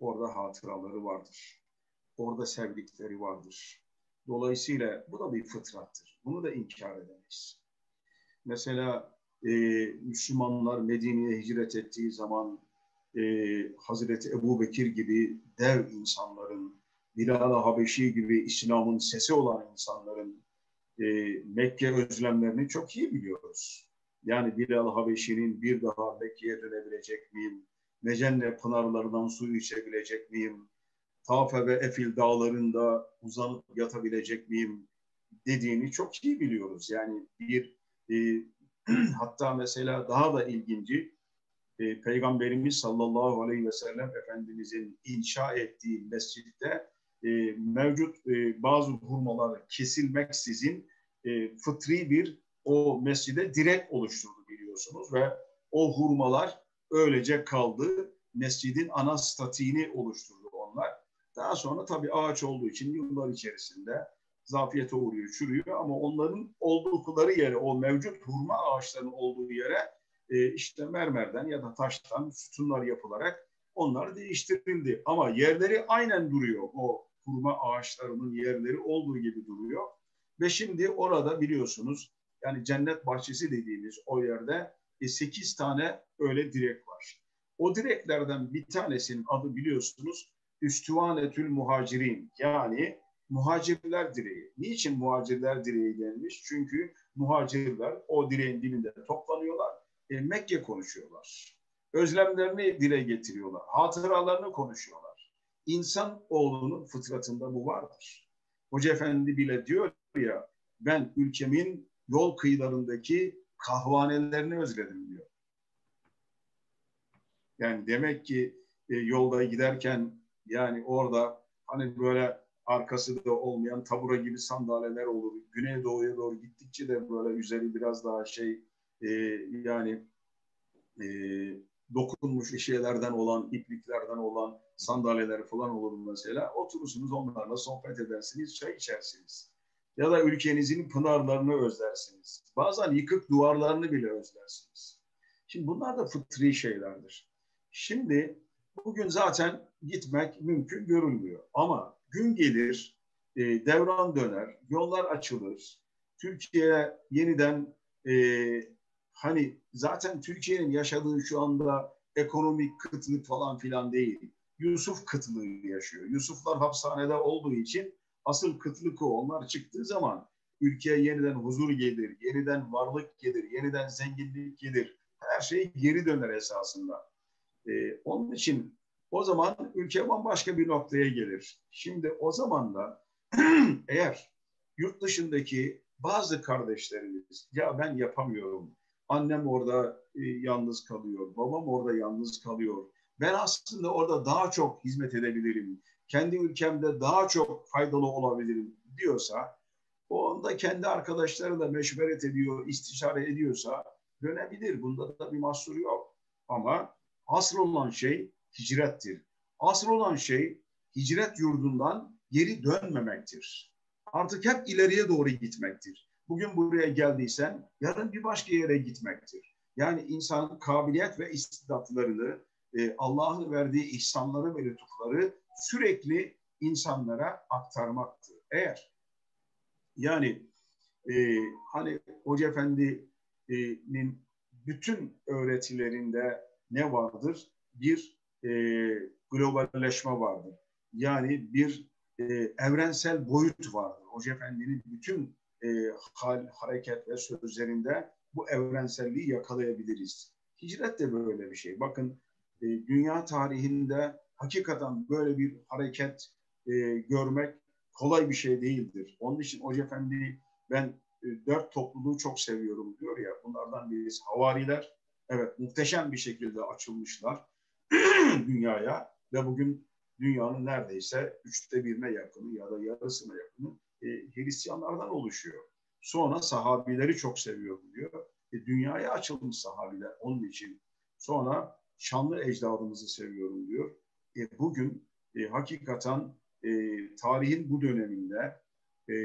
[SPEAKER 2] Orada hatıraları vardır. Orada sevdikleri vardır. Dolayısıyla bu da bir fıtrattır. Bunu da inkar edemeyiz. Mesela e, Müslümanlar Medine'ye hicret ettiği zaman e, Hazreti Ebu Bekir gibi dev insanların, Bilal-i Habeşi gibi İslam'ın sesi olan insanların e, Mekke özlemlerini çok iyi biliyoruz. Yani Bilal Habeşi'nin bir daha Mekke'ye dönebilecek miyim? Mecenne pınarlarından su içebilecek miyim? Tafe ve Efil dağlarında uzanıp yatabilecek miyim? Dediğini çok iyi biliyoruz. Yani bir e, (clears throat) hatta mesela daha da ilginci e, Peygamberimiz sallallahu aleyhi ve sellem Efendimizin inşa ettiği mescitte e, mevcut e, bazı hurmalar kesilmeksizin e, fıtri bir o mescide direk oluşturdu biliyorsunuz ve o hurmalar öylece kaldı. Mescidin ana statiğini oluşturdu onlar. Daha sonra tabii ağaç olduğu için yıllar içerisinde zafiyete uğruyor, çürüyor ama onların oldukları yere, o mevcut hurma ağaçlarının olduğu yere e, işte mermerden ya da taştan sütunlar yapılarak onlar değiştirildi. Ama yerleri aynen duruyor. O hurma ağaçlarının yerleri olduğu gibi duruyor. Ve şimdi orada biliyorsunuz yani cennet bahçesi dediğimiz o yerde e, 8 tane öyle direk var. O direklerden bir tanesinin adı biliyorsunuz Üstüvanetül Muhacirin yani muhacirler direği. Niçin muhacirler direği denmiş? Çünkü muhacirler o direğin dibinde toplanıyorlar. E, Mekke konuşuyorlar. Özlemlerini dile getiriyorlar. Hatıralarını konuşuyorlar. İnsan oğlunun fıtratında bu vardır. Hoca Efendi bile diyor ya ben ülkemin yol kıyılarındaki kahvanelerini özledim diyor. Yani demek ki e, yolda giderken yani orada hani böyle arkası da olmayan tabura gibi sandalyeler olur. Güneydoğuya doğru gittikçe de böyle üzeri biraz daha şey e, yani e, dokunmuş şeylerden olan, ipliklerden olan sandalyeler falan olur mesela. Oturursunuz onlarla sohbet edersiniz, çay içersiniz. Ya da ülkenizin pınarlarını özlersiniz. Bazen yıkık duvarlarını bile özlersiniz. Şimdi bunlar da fıtri şeylerdir. Şimdi bugün zaten gitmek mümkün görünmüyor. Ama gün gelir, e, devran döner, yollar açılır. Türkiye yeniden e, hani zaten Türkiye'nin yaşadığı şu anda ekonomik kıtlık falan filan değil. Yusuf kıtlığı yaşıyor. Yusuflar hapishanede olduğu için asıl kıtlık o. Onlar çıktığı zaman ülkeye yeniden huzur gelir, yeniden varlık gelir, yeniden zenginlik gelir. Her şey geri döner esasında. Ee, onun için o zaman ülke bambaşka bir noktaya gelir. Şimdi o zaman da (clears throat) eğer yurt dışındaki bazı kardeşlerimiz ya ben yapamıyorum, annem orada e, yalnız kalıyor, babam orada yalnız kalıyor, ben aslında orada daha çok hizmet edebilirim, kendi ülkemde daha çok faydalı olabilirim diyorsa, o anda kendi arkadaşlarıyla meşveret ediyor, istişare ediyorsa dönebilir. Bunda da bir mahsur yok. Ama asıl olan şey hicrettir. Asıl olan şey hicret yurdundan geri dönmemektir. Artık hep ileriye doğru gitmektir. Bugün buraya geldiysen yarın bir başka yere gitmektir. Yani insanın kabiliyet ve istidatlarını, e, Allah'ın verdiği ihsanları ve lütufları sürekli insanlara aktarmaktır. Eğer yani e, hani Hoca Efendi'nin bütün öğretilerinde ne vardır? Bir e, globalleşme vardır. Yani bir e, evrensel boyut vardır. Hoca Efendi'nin bütün e, hal, hareket ve sözlerinde bu evrenselliği yakalayabiliriz. Hicret de böyle bir şey. Bakın e, dünya tarihinde hakikaten böyle bir hareket e, görmek kolay bir şey değildir. Onun için Hoca Efendi ben e, dört topluluğu çok seviyorum diyor ya. Bunlardan birisi havariler. Evet muhteşem bir şekilde açılmışlar (clears throat) dünyaya ve bugün dünyanın neredeyse üçte birine yakını ya da yarısına yakını e, Hristiyanlardan oluşuyor. Sonra sahabileri çok seviyorum diyor. E, dünyaya açılmış sahabiler onun için. Sonra şanlı ecdadımızı seviyorum diyor. E, bugün e, hakikaten e, tarihin bu döneminde e,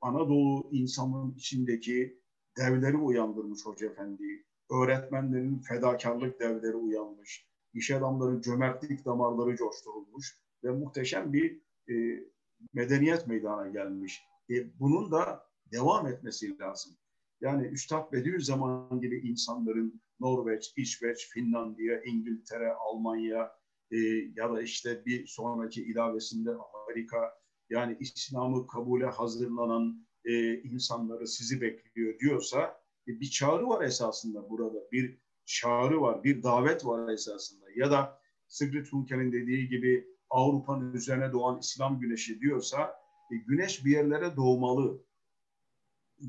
[SPEAKER 2] Anadolu insanının içindeki devleri uyandırmış Hoca Efendi. Öğretmenlerin fedakarlık devleri uyanmış. İş adamların cömertlik damarları coşturulmuş ve muhteşem bir e, medeniyet meydana gelmiş. E, bunun da devam etmesi lazım. Yani Üstad Bediüzzaman gibi insanların Norveç, İsveç, Finlandiya, İngiltere, Almanya e, ya da işte bir sonraki ilavesinde Amerika yani İslam'ı kabule hazırlanan e, insanları sizi bekliyor diyorsa e, bir çağrı var esasında burada. Bir çağrı var, bir davet var esasında. Ya da Sigrid Hunker'in dediği gibi Avrupa'nın üzerine doğan İslam güneşi diyorsa e, güneş bir yerlere doğmalı.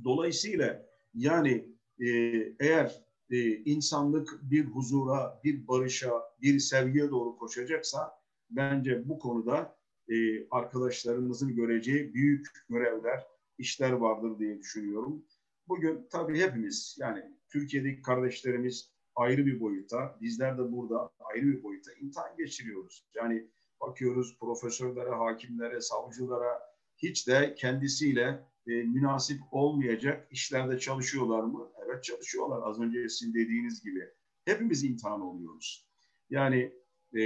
[SPEAKER 2] Dolayısıyla yani e, eğer e, insanlık bir huzura, bir barışa, bir sevgiye doğru koşacaksa bence bu konuda e, arkadaşlarımızın göreceği büyük görevler, işler vardır diye düşünüyorum. Bugün tabii hepimiz yani Türkiye'deki kardeşlerimiz ayrı bir boyuta, bizler de burada ayrı bir boyuta imtihan geçiriyoruz. Yani bakıyoruz profesörlere, hakimlere, savcılara hiç de kendisiyle e, münasip olmayacak işlerde çalışıyorlar mı? Evet çalışıyorlar. Az önce sizin dediğiniz gibi. Hepimiz imtihan oluyoruz. Yani e,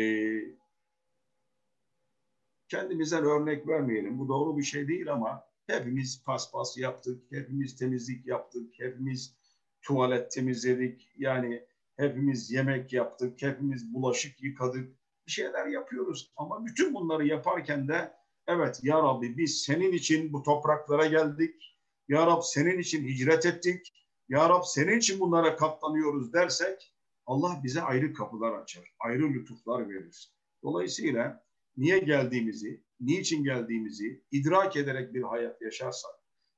[SPEAKER 2] kendimizden örnek vermeyelim. Bu doğru bir şey değil ama hepimiz paspas yaptık, hepimiz temizlik yaptık, hepimiz tuvalet temizledik. Yani hepimiz yemek yaptık, hepimiz bulaşık yıkadık. Bir şeyler yapıyoruz ama bütün bunları yaparken de evet ya Rabbi biz senin için bu topraklara geldik. Ya Rab senin için hicret ettik. Ya Rab senin için bunlara katlanıyoruz dersek Allah bize ayrı kapılar açar, ayrı lütuflar verir. Dolayısıyla niye geldiğimizi, niçin geldiğimizi idrak ederek bir hayat yaşarsak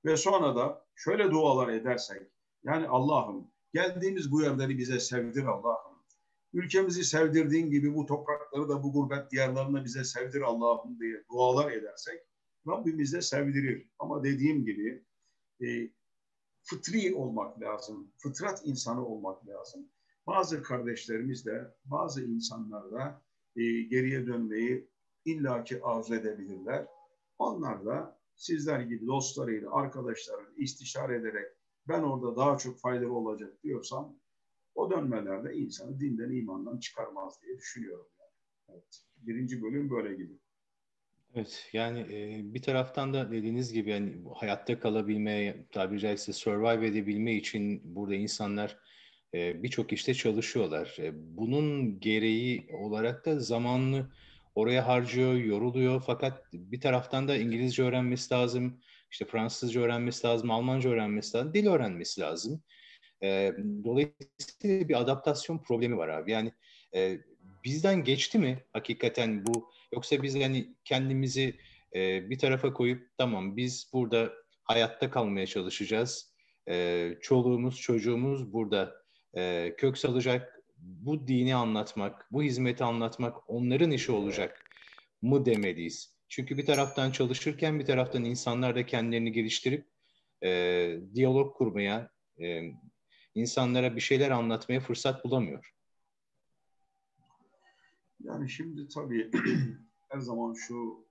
[SPEAKER 2] ve sonra da şöyle dualar edersek, yani Allah'ım geldiğimiz bu yerleri bize sevdir Allah'ım. Ülkemizi sevdirdiğin gibi bu toprakları da bu gurbet diyarlarını bize sevdir Allah'ım diye dualar edersek Rabbimiz de sevdirir. Ama dediğim gibi e, fıtri olmak lazım. Fıtrat insanı olmak lazım. Bazı kardeşlerimiz de bazı insanlar da e, geriye dönmeyi illaki arzu edebilirler. Onlar da sizler gibi dostlarıyla, arkadaşlarıyla istişare ederek ben orada daha çok faydalı olacak diyorsam o dönmelerde insanı dinden imandan çıkarmaz diye düşünüyorum. Yani. Evet. Birinci bölüm böyle gibi.
[SPEAKER 1] Evet yani e, bir taraftan da dediğiniz gibi yani hayatta kalabilme, tabiri caizse survive edebilme için burada insanlar e, birçok işte çalışıyorlar. E, bunun gereği olarak da zamanlı oraya harcıyor, yoruluyor. Fakat bir taraftan da İngilizce öğrenmesi lazım, işte Fransızca öğrenmesi lazım, Almanca öğrenmesi lazım, dil öğrenmesi lazım. E, dolayısıyla bir adaptasyon problemi var abi. Yani e, bizden geçti mi hakikaten bu? Yoksa biz yani kendimizi e, bir tarafa koyup tamam biz burada hayatta kalmaya çalışacağız. E, çoluğumuz, çocuğumuz burada e, kök salacak bu dini anlatmak, bu hizmeti anlatmak onların işi olacak mı demeliyiz. Çünkü bir taraftan çalışırken bir taraftan insanlar da kendilerini geliştirip e, diyalog kurmaya, e, insanlara bir şeyler anlatmaya fırsat bulamıyor.
[SPEAKER 2] Yani şimdi tabii (clears throat) her zaman şu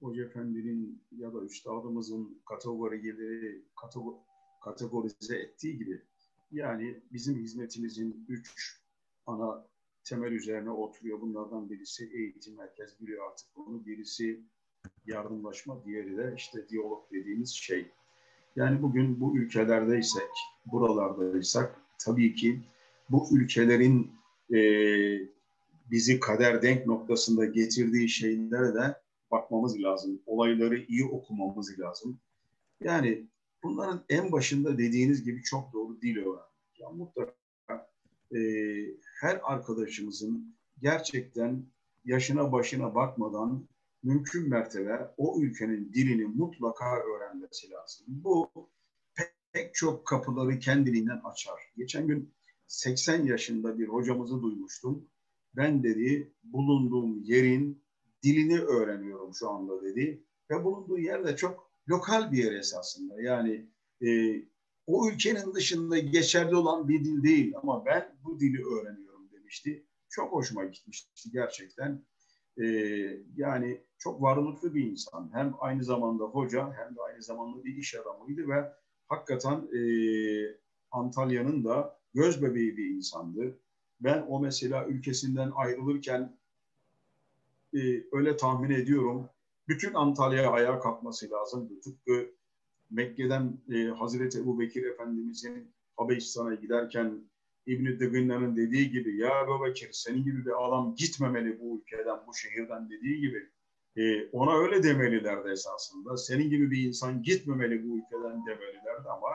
[SPEAKER 2] Hoca Efendi'nin ya da üstadımızın kategorileri kategorize ettiği gibi Yani bizim hizmetimizin üç ana temel üzerine oturuyor. Bunlardan birisi eğitim merkez biliyor artık bunu. Birisi yardımlaşma, diğeri de işte diyalog dediğimiz şey. Yani bugün bu ülkelerdeysek, buralardaysak tabii ki bu ülkelerin e, bizi kader denk noktasında getirdiği şeylere de bakmamız lazım. Olayları iyi okumamız lazım. Yani bunların en başında dediğiniz gibi çok doğru değil öğrenmek. Ya mutlaka her arkadaşımızın gerçekten yaşına başına bakmadan mümkün mertebe o ülkenin dilini mutlaka öğrenmesi lazım. Bu pek çok kapıları kendiliğinden açar. Geçen gün 80 yaşında bir hocamızı duymuştum. Ben dedi bulunduğum yerin dilini öğreniyorum şu anda dedi. Ve bulunduğu yer de çok lokal bir yer esasında. Yani e, o ülkenin dışında geçerli olan bir dil değil ama ben bu dili öğreniyorum demişti. Çok hoşuma gitmişti gerçekten. E, yani çok varlıklı bir insan. Hem aynı zamanda hoca hem de aynı zamanda bir iş adamıydı ve hakikaten e, Antalya'nın da göz bebeği bir insandı. Ben o mesela ülkesinden ayrılırken e, öyle tahmin ediyorum. Bütün Antalya'ya ayağa kalkması lazımdı. Tıpkı Mekke'den e, Hazreti Ebu Bekir Efendimizin Habeşistan'a giderken İbn-i Dıgınna'nın dediği gibi ya Ebu Bekir senin gibi bir adam gitmemeli bu ülkeden, bu şehirden dediği gibi e, ona öyle demelilerdi esasında. Senin gibi bir insan gitmemeli bu ülkeden demelilerdi ama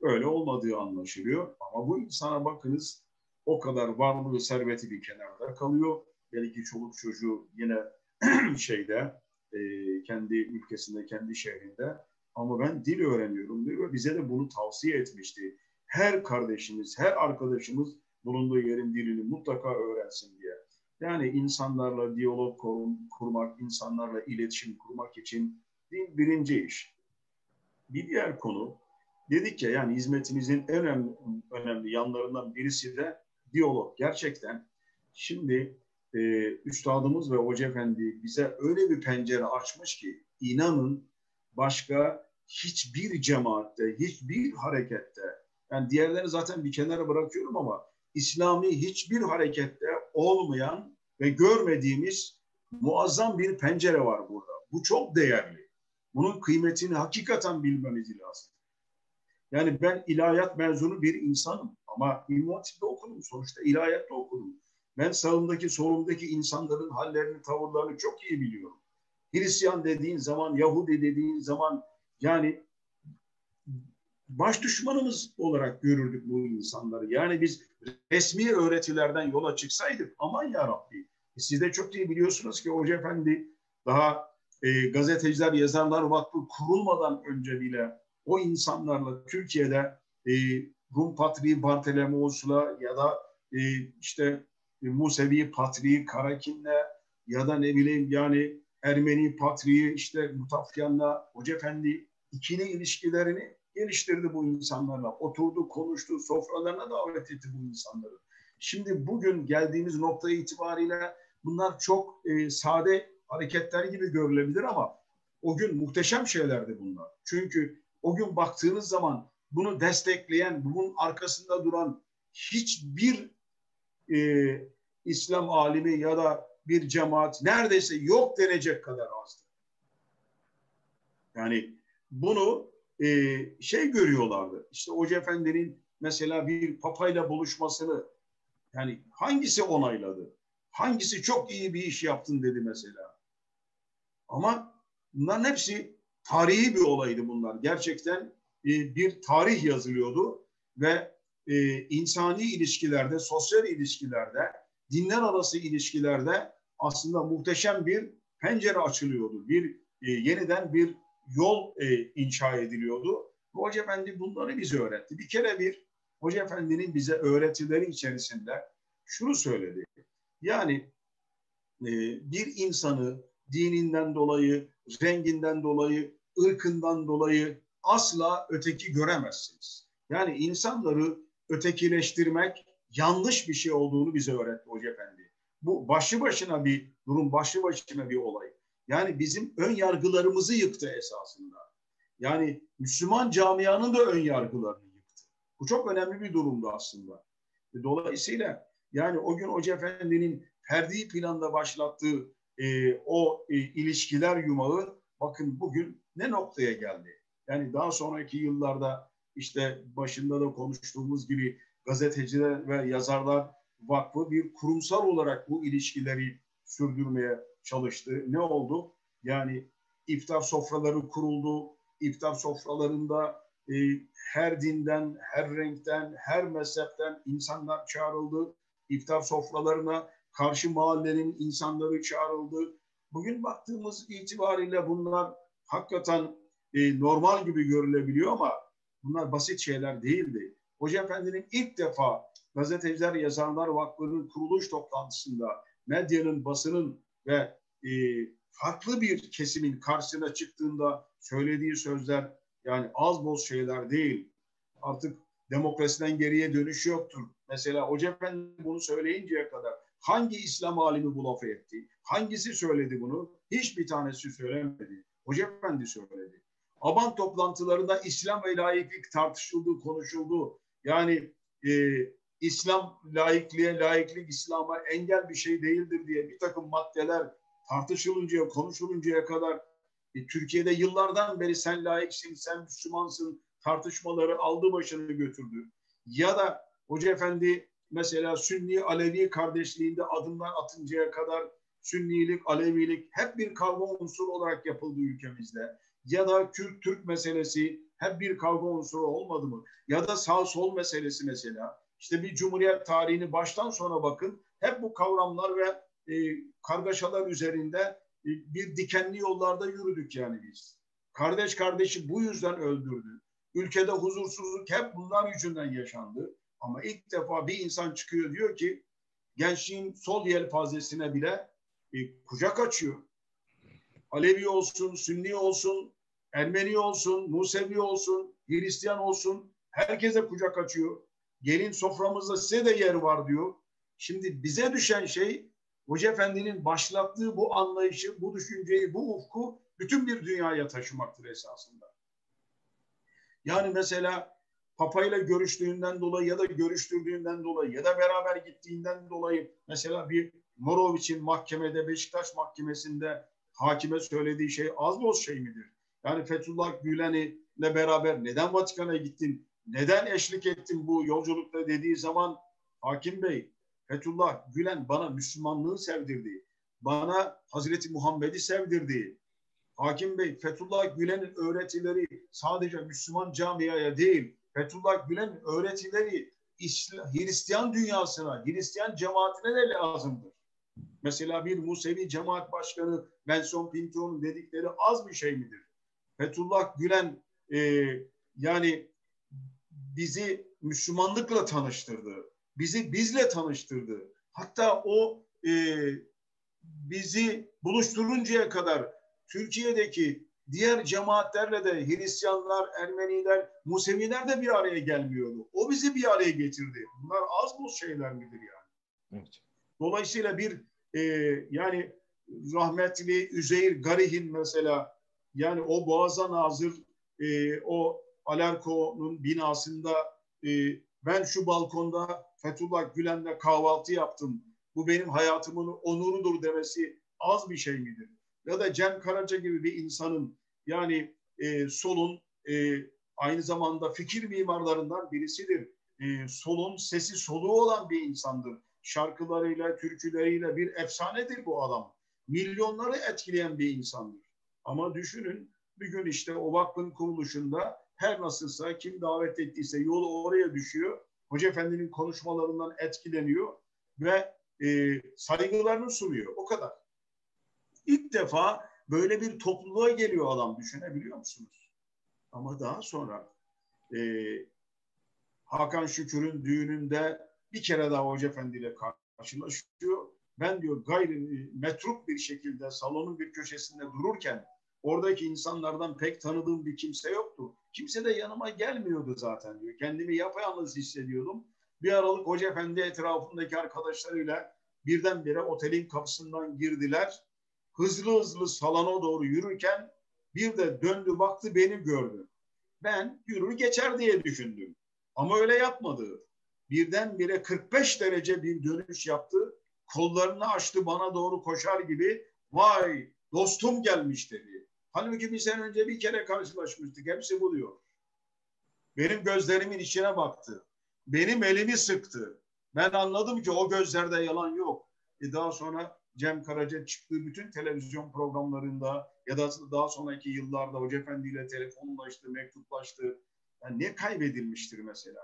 [SPEAKER 2] öyle olmadığı anlaşılıyor. Ama bu insana bakınız o kadar varlığı, serveti bir kenarda kalıyor. Belki çoluk çocuğu yine (clears throat) şeyde e, kendi ülkesinde, kendi şehrinde. Ama ben dil öğreniyorum diyor ve bize de bunu tavsiye etmişti. Her kardeşimiz, her arkadaşımız bulunduğu yerin dilini mutlaka öğrensin diye. Yani insanlarla diyalog kurmak, insanlarla iletişim kurmak için dil birinci iş. Bir diğer konu, dedik ya yani hizmetimizin en önemli, önemli yanlarından birisi de diyalog. Gerçekten şimdi e, üstadımız ve hoca efendi bize öyle bir pencere açmış ki inanın başka hiçbir cemaatte, hiçbir harekette yani diğerlerini zaten bir kenara bırakıyorum ama İslami hiçbir harekette olmayan ve görmediğimiz muazzam bir pencere var burada. Bu çok değerli. Bunun kıymetini hakikaten bilmemiz lazım. Yani ben ilahiyat mezunu bir insanım ama İmam okudum sonuçta ilahiyatta okudum. Ben sağımdaki solumdaki insanların hallerini, tavırlarını çok iyi biliyorum. Hristiyan dediğin zaman, Yahudi dediğin zaman yani baş düşmanımız olarak görürdük bu insanları. Yani biz resmi öğretilerden yola çıksaydık aman ya Rabbi. E siz de çok iyi biliyorsunuz ki Hoca Efendi daha e, gazeteciler, yazarlar vakfı kurulmadan önce bile o insanlarla Türkiye'de e, Rum Patriği Bartolomeos'la ya da e, işte e, Musevi Patriği Karakin'le ya da ne bileyim yani Ermeni Patriği işte Mutafyan'la Hoca Efendi ikili ilişkilerini geliştirdi bu insanlarla. Oturdu, konuştu, sofralarına davet etti bu insanları. Şimdi bugün geldiğimiz nokta itibariyle bunlar çok e, sade hareketler gibi görülebilir ama o gün muhteşem şeylerdi bunlar. Çünkü o gün baktığınız zaman bunu destekleyen, bunun arkasında duran hiçbir e, İslam alimi ya da bir cemaat neredeyse yok denecek kadar azdı. Yani bunu e, şey görüyorlardı. İşte Hoca Efendi'nin mesela bir papayla buluşmasını yani hangisi onayladı? Hangisi çok iyi bir iş yaptın dedi mesela. Ama bunların hepsi tarihi bir olaydı bunlar. Gerçekten e, bir tarih yazılıyordu ve e, insani ilişkilerde, sosyal ilişkilerde, dinler arası ilişkilerde aslında muhteşem bir pencere açılıyordu. Bir e, yeniden bir yol e, inşa ediliyordu. Hoca Efendi bunları bize öğretti. Bir kere bir Hoca Efendi'nin bize öğretileri içerisinde şunu söyledi. Yani e, bir insanı dininden dolayı, renginden dolayı, ırkından dolayı asla öteki göremezsiniz. Yani insanları ötekileştirmek yanlış bir şey olduğunu bize öğretti Hoca Efendi. Bu başlı başına bir durum, başlı başına bir olay. Yani bizim ön yargılarımızı yıktı esasında. Yani Müslüman camianın da ön yargılarını yıktı. Bu çok önemli bir durumdu aslında. Dolayısıyla yani o gün Hoca Efendi'nin ferdi planda başlattığı e, o e, ilişkiler yumağı bakın bugün ne noktaya geldi? Yani daha sonraki yıllarda işte başında da konuştuğumuz gibi gazeteciler ve yazarlar vakfı bir kurumsal olarak bu ilişkileri sürdürmeye çalıştı. Ne oldu? Yani iftar sofraları kuruldu. İftar sofralarında e, her dinden, her renkten, her mezhepten insanlar çağrıldı. İftar sofralarına karşı mahallenin insanları çağrıldı. Bugün baktığımız itibariyle bunlar hakikaten e, normal gibi görülebiliyor ama bunlar basit şeyler değildi. Hoca Efendi'nin ilk defa Gazeteciler Yazarlar Vakfı'nın kuruluş toplantısında medyanın, basının ve e, farklı bir kesimin karşısına çıktığında söylediği sözler yani az boz şeyler değil. Artık demokrasiden geriye dönüş yoktur. Mesela Hoca Efendi bunu söyleyinceye kadar hangi İslam alimi bu lafı etti? Hangisi söyledi bunu? Hiçbir tanesi söylemedi. Hoca Efendi söyledi. Aban toplantılarında İslam ve laiklik tartışıldı, konuşuldu. Yani e, İslam laikliğe, laiklik İslam'a engel bir şey değildir diye bir takım maddeler tartışılıncaya, konuşuluncaya kadar e, Türkiye'de yıllardan beri sen laiksin, sen Müslümansın tartışmaları aldı başını götürdü. Ya da Hoca Efendi mesela Sünni Alevi kardeşliğinde adımlar atıncaya kadar Sünnilik, Alevilik hep bir kavga unsuru olarak yapıldı ülkemizde. Ya da Kürt-Türk meselesi hep bir kavga unsuru olmadı mı? Ya da sağ-sol meselesi mesela. İşte bir cumhuriyet tarihini baştan sona bakın. Hep bu kavramlar ve e, kargaşalar üzerinde e, bir dikenli yollarda yürüdük yani biz. Kardeş kardeşi bu yüzden öldürdü. Ülkede huzursuzluk hep bunlar yüzünden yaşandı. Ama ilk defa bir insan çıkıyor diyor ki gençliğin sol yelpazesine bile e, kucak açıyor. Alevi olsun, Sünni olsun, Ermeni olsun, Musevi olsun, Hristiyan olsun herkese kucak açıyor. Gelin soframızda size de yer var diyor. Şimdi bize düşen şey Hoca Efendi'nin başlattığı bu anlayışı, bu düşünceyi, bu ufku bütün bir dünyaya taşımaktır esasında. Yani mesela Papa ile görüştüğünden dolayı ya da görüştürdüğünden dolayı ya da beraber gittiğinden dolayı mesela bir Moroviç'in mahkemede Beşiktaş mahkemesinde hakime söylediği şey az boz şey midir? Yani Fethullah Gülen'i ile beraber neden Vatikan'a gittin? Neden eşlik ettin bu yolculukta dediği zaman Hakim Bey Fethullah Gülen bana Müslümanlığı sevdirdi. Bana Hazreti Muhammed'i sevdirdi. Hakim Bey Fethullah Gülen'in öğretileri sadece Müslüman camiaya değil, Fethullah Gülen'in öğretileri Hristiyan dünyasına, Hristiyan cemaatine de lazımdır. Mesela bir Musevi cemaat başkanı Benson Pinto'nun dedikleri az bir şey midir? Fethullah Gülen e, yani bizi Müslümanlıkla tanıştırdı. Bizi bizle tanıştırdı. Hatta o e, bizi buluşturuncaya kadar Türkiye'deki diğer cemaatlerle de Hristiyanlar, Ermeniler, Museviler de bir araya gelmiyordu. O bizi bir araya getirdi. Bunlar az bu şeyler midir yani? Evet. Dolayısıyla bir e, yani rahmetli Üzeyir Garih'in mesela yani o Boğaz'a nazır e, o Alarko'nun binasında e, ben şu balkonda Fethullah Gülen'le kahvaltı yaptım. Bu benim hayatımın onurudur demesi az bir şey midir? Ya da Cem Karaca gibi bir insanın yani e, solun e, aynı zamanda fikir mimarlarından birisidir. E, solun sesi soluğu olan bir insandır. Şarkılarıyla, türküleriyle bir efsanedir bu adam. Milyonları etkileyen bir insandır. Ama düşünün bir gün işte o vakfın kuruluşunda her nasılsa kim davet ettiyse yolu oraya düşüyor. Hoca Efendi'nin konuşmalarından etkileniyor ve e, saygılarını sunuyor. O kadar. İlk defa böyle bir topluluğa geliyor adam düşünebiliyor musunuz? Ama daha sonra e, Hakan Şükür'ün düğününde bir kere daha Hoca Efendi ile karşılaşıyor. Ben diyor gayri metruk bir şekilde salonun bir köşesinde dururken Oradaki insanlardan pek tanıdığım bir kimse yoktu. Kimse de yanıma gelmiyordu zaten diyor. Kendimi yapayalnız hissediyordum. Bir aralık Hoca Efendi etrafındaki arkadaşlarıyla birdenbire otelin kapısından girdiler. Hızlı hızlı salona doğru yürürken bir de döndü baktı beni gördü. Ben yürür geçer diye düşündüm. Ama öyle yapmadı. Birdenbire 45 derece bir dönüş yaptı. Kollarını açtı bana doğru koşar gibi. Vay dostum gelmiş dedi. Halbuki bir sene önce bir kere karşılaşmıştık. Hepsi bu diyor. Benim gözlerimin içine baktı. Benim elimi sıktı. Ben anladım ki o gözlerde yalan yok. E daha sonra Cem Karaca çıktığı bütün televizyon programlarında ya da daha sonraki yıllarda Hoca Efendi ile telefonlaştı, mektuplaştı. Yani ne kaybedilmiştir mesela?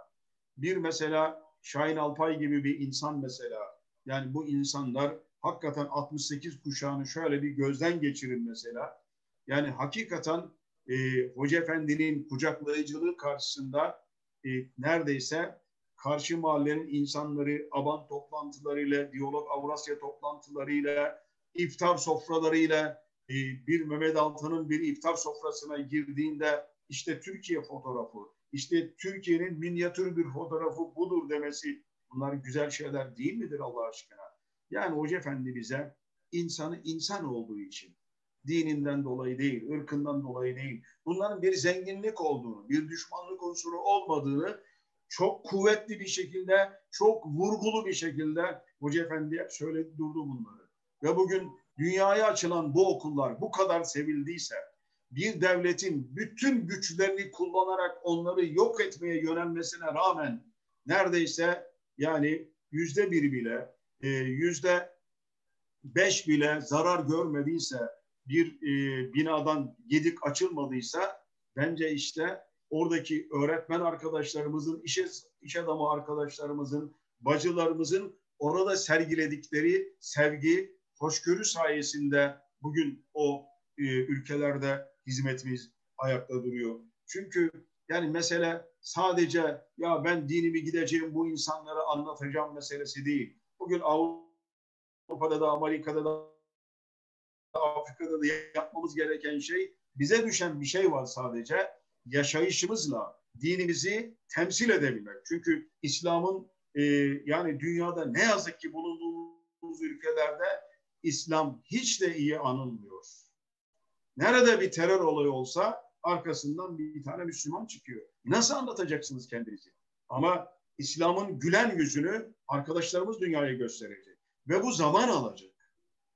[SPEAKER 2] Bir mesela Şahin Alpay gibi bir insan mesela. Yani bu insanlar hakikaten 68 kuşağını şöyle bir gözden geçirin mesela. Yani hakikaten e, Hoca Efendi'nin kucaklayıcılığı karşısında e, neredeyse karşı mahallenin insanları aban toplantılarıyla, diyalog Avrasya toplantılarıyla, iftar sofralarıyla e, bir Mehmet Altan'ın bir iftar sofrasına girdiğinde işte Türkiye fotoğrafı, işte Türkiye'nin minyatür bir fotoğrafı budur demesi bunlar güzel şeyler değil midir Allah aşkına? Yani Hoca Efendi bize insanı insan olduğu için dininden dolayı değil, ırkından dolayı değil. Bunların bir zenginlik olduğunu, bir düşmanlık unsuru olmadığını çok kuvvetli bir şekilde, çok vurgulu bir şekilde Hoca Efendi hep söyledi durdu bunları. Ve bugün dünyaya açılan bu okullar bu kadar sevildiyse, bir devletin bütün güçlerini kullanarak onları yok etmeye yönelmesine rağmen neredeyse yani yüzde bir bile, e, yüzde beş bile zarar görmediyse, bir e, binadan gedik açılmadıysa bence işte oradaki öğretmen arkadaşlarımızın, iş, iş adamı arkadaşlarımızın, bacılarımızın orada sergiledikleri sevgi, hoşgörü sayesinde bugün o e, ülkelerde hizmetimiz ayakta duruyor. Çünkü yani mesele sadece ya ben dinimi gideceğim bu insanlara anlatacağım meselesi değil. Bugün Avrupa'da da Amerika'da da Afrika'da da yapmamız gereken şey bize düşen bir şey var sadece yaşayışımızla dinimizi temsil edebilmek. Çünkü İslam'ın e, yani dünyada ne yazık ki bulunduğumuz ülkelerde İslam hiç de iyi anılmıyor. Nerede bir terör olayı olsa arkasından bir tane Müslüman çıkıyor. Nasıl anlatacaksınız kendinizi? Ama İslam'ın gülen yüzünü arkadaşlarımız dünyaya gösterecek. Ve bu zaman alacak.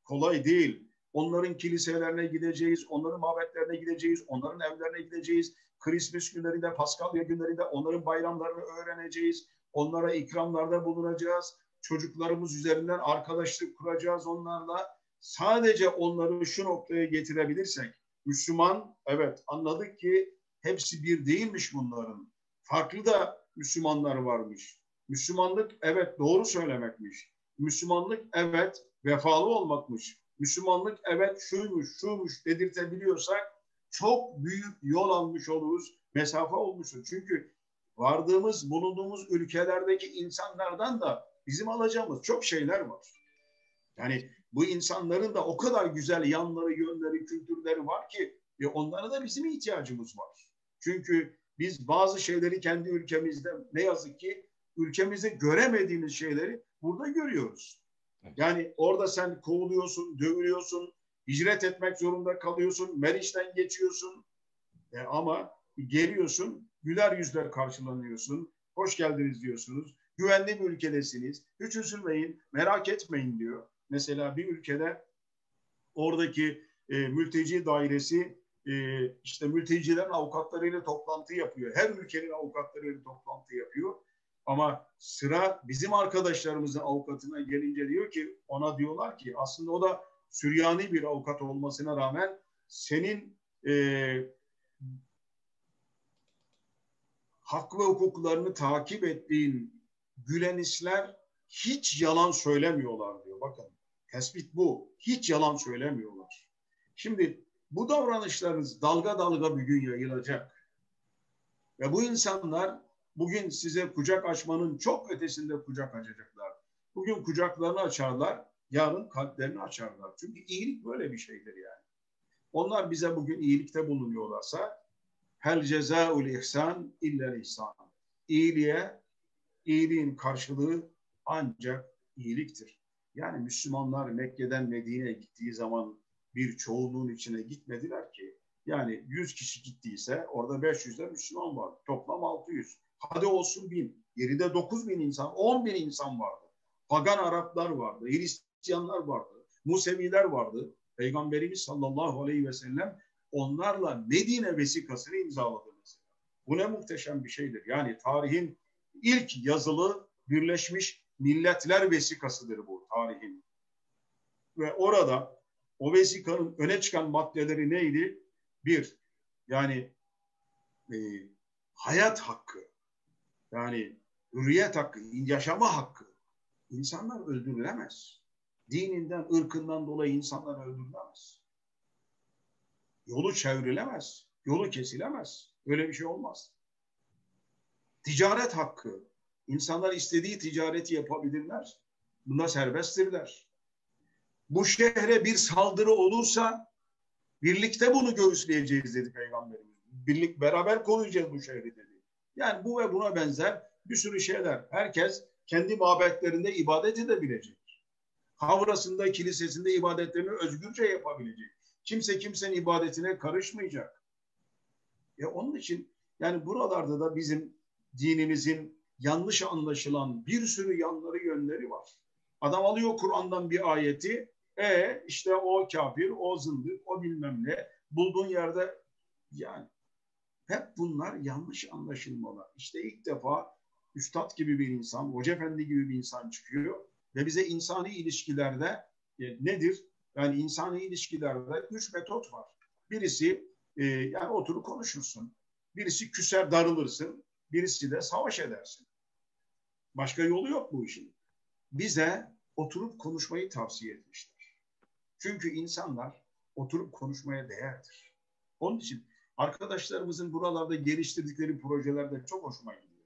[SPEAKER 2] Kolay değil. Onların kiliselerine gideceğiz, onların mabetlerine gideceğiz, onların evlerine gideceğiz. Christmas günlerinde, Paskalya günlerinde onların bayramlarını öğreneceğiz. Onlara ikramlarda bulunacağız. Çocuklarımız üzerinden arkadaşlık kuracağız onlarla. Sadece onları şu noktaya getirebilirsek, Müslüman, evet anladık ki hepsi bir değilmiş bunların. Farklı da Müslümanlar varmış. Müslümanlık evet doğru söylemekmiş. Müslümanlık evet vefalı olmakmış. Müslümanlık evet şuymuş, şuymuş dedirtebiliyorsak çok büyük yol almış oluruz, mesafe olmuştur. Çünkü vardığımız, bulunduğumuz ülkelerdeki insanlardan da bizim alacağımız çok şeyler var. Yani bu insanların da o kadar güzel yanları, yönleri, kültürleri var ki ve onlara da bizim ihtiyacımız var. Çünkü biz bazı şeyleri kendi ülkemizde ne yazık ki ülkemizde göremediğimiz şeyleri burada görüyoruz. Yani orada sen kovuluyorsun, dövülüyorsun, hicret etmek zorunda kalıyorsun, Meriç'ten geçiyorsun. E, ama geliyorsun, güler yüzler karşılanıyorsun, hoş geldiniz diyorsunuz. Güvenli bir ülkedesiniz, hiç üzülmeyin, merak etmeyin diyor. Mesela bir ülkede oradaki e, mülteci dairesi e, işte mültecilerin avukatlarıyla toplantı yapıyor. Her ülkenin avukatlarıyla toplantı yapıyor. Ama sıra bizim arkadaşlarımızın avukatına gelince diyor ki ona diyorlar ki aslında o da Süryani bir avukat olmasına rağmen senin e, hak ve hukuklarını takip ettiğin Gülenistler hiç yalan söylemiyorlar diyor. Bakın tespit bu. Hiç yalan söylemiyorlar. Şimdi bu davranışlarınız dalga dalga bir gün yayılacak. Ve bu insanlar Bugün size kucak açmanın çok ötesinde kucak açacaklar. Bugün kucaklarını açarlar, yarın kalplerini açarlar. Çünkü iyilik böyle bir şeydir yani. Onlar bize bugün iyilikte bulunuyorlarsa hel cezaul ihsan illa ihsan. İyiliğe, iyiliğin karşılığı ancak iyiliktir. Yani Müslümanlar Mekke'den Medine'ye gittiği zaman bir çoğunluğun içine gitmediler ki. Yani 100 kişi gittiyse orada 500'de Müslüman var. Toplam 600 Hadi olsun bin. Geride dokuz bin insan, on bin insan vardı. Pagan Araplar vardı, Hristiyanlar vardı, Museviler vardı. Peygamberimiz sallallahu aleyhi ve sellem onlarla Medine vesikasını imzaladı mesela. Bu ne muhteşem bir şeydir. Yani tarihin ilk yazılı Birleşmiş Milletler vesikasıdır bu tarihin. Ve orada o vesikanın öne çıkan maddeleri neydi? Bir, yani e, hayat hakkı, yani hürriyet hakkı, yaşama hakkı. İnsanlar öldürülemez. Dininden, ırkından dolayı insanlar öldürülemez. Yolu çevrilemez, yolu kesilemez. Öyle bir şey olmaz. Ticaret hakkı. İnsanlar istediği ticareti yapabilirler. Bunda serbesttirler. Bu şehre bir saldırı olursa birlikte bunu göğüsleyeceğiz dedi Peygamberimiz. Birlik beraber koruyacağız bu şehri dedi. Yani bu ve buna benzer bir sürü şeyler. Herkes kendi mabetlerinde ibadet edebilecek. Havrasında, kilisesinde ibadetlerini özgürce yapabilecek. Kimse kimsenin ibadetine karışmayacak. E onun için yani buralarda da bizim dinimizin yanlış anlaşılan bir sürü yanları yönleri var. Adam alıyor Kur'an'dan bir ayeti, e işte o kafir, o zındık, o bilmem ne. Bulduğun yerde yani hep bunlar yanlış anlaşılmalar. İşte ilk defa üstad gibi bir insan, hoca efendi gibi bir insan çıkıyor ve bize insani ilişkilerde e, nedir? Yani insani ilişkilerde üç metot var. Birisi e, yani oturup konuşursun. Birisi küser darılırsın. Birisi de savaş edersin. Başka yolu yok bu işin. Bize oturup konuşmayı tavsiye etmişler. Çünkü insanlar oturup konuşmaya değerdir. Onun için arkadaşlarımızın buralarda geliştirdikleri projelerde çok hoşuma gidiyor.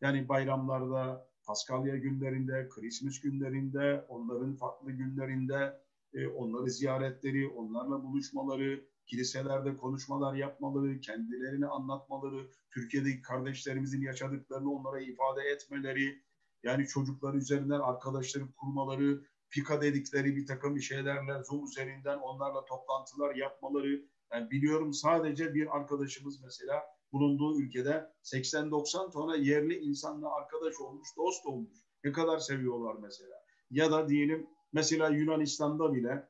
[SPEAKER 2] Yani bayramlarda, Paskalya günlerinde, Christmas günlerinde, onların farklı günlerinde e, onları ziyaretleri, onlarla buluşmaları, kiliselerde konuşmalar yapmaları, kendilerini anlatmaları, Türkiye'deki kardeşlerimizin yaşadıklarını onlara ifade etmeleri, yani çocuklar üzerinden arkadaşları kurmaları, pika dedikleri bir takım şeylerle Zoom üzerinden onlarla toplantılar yapmaları. Yani biliyorum sadece bir arkadaşımız mesela bulunduğu ülkede 80-90 tona yerli insanla arkadaş olmuş, dost olmuş. Ne kadar seviyorlar mesela. Ya da diyelim mesela Yunanistan'da bile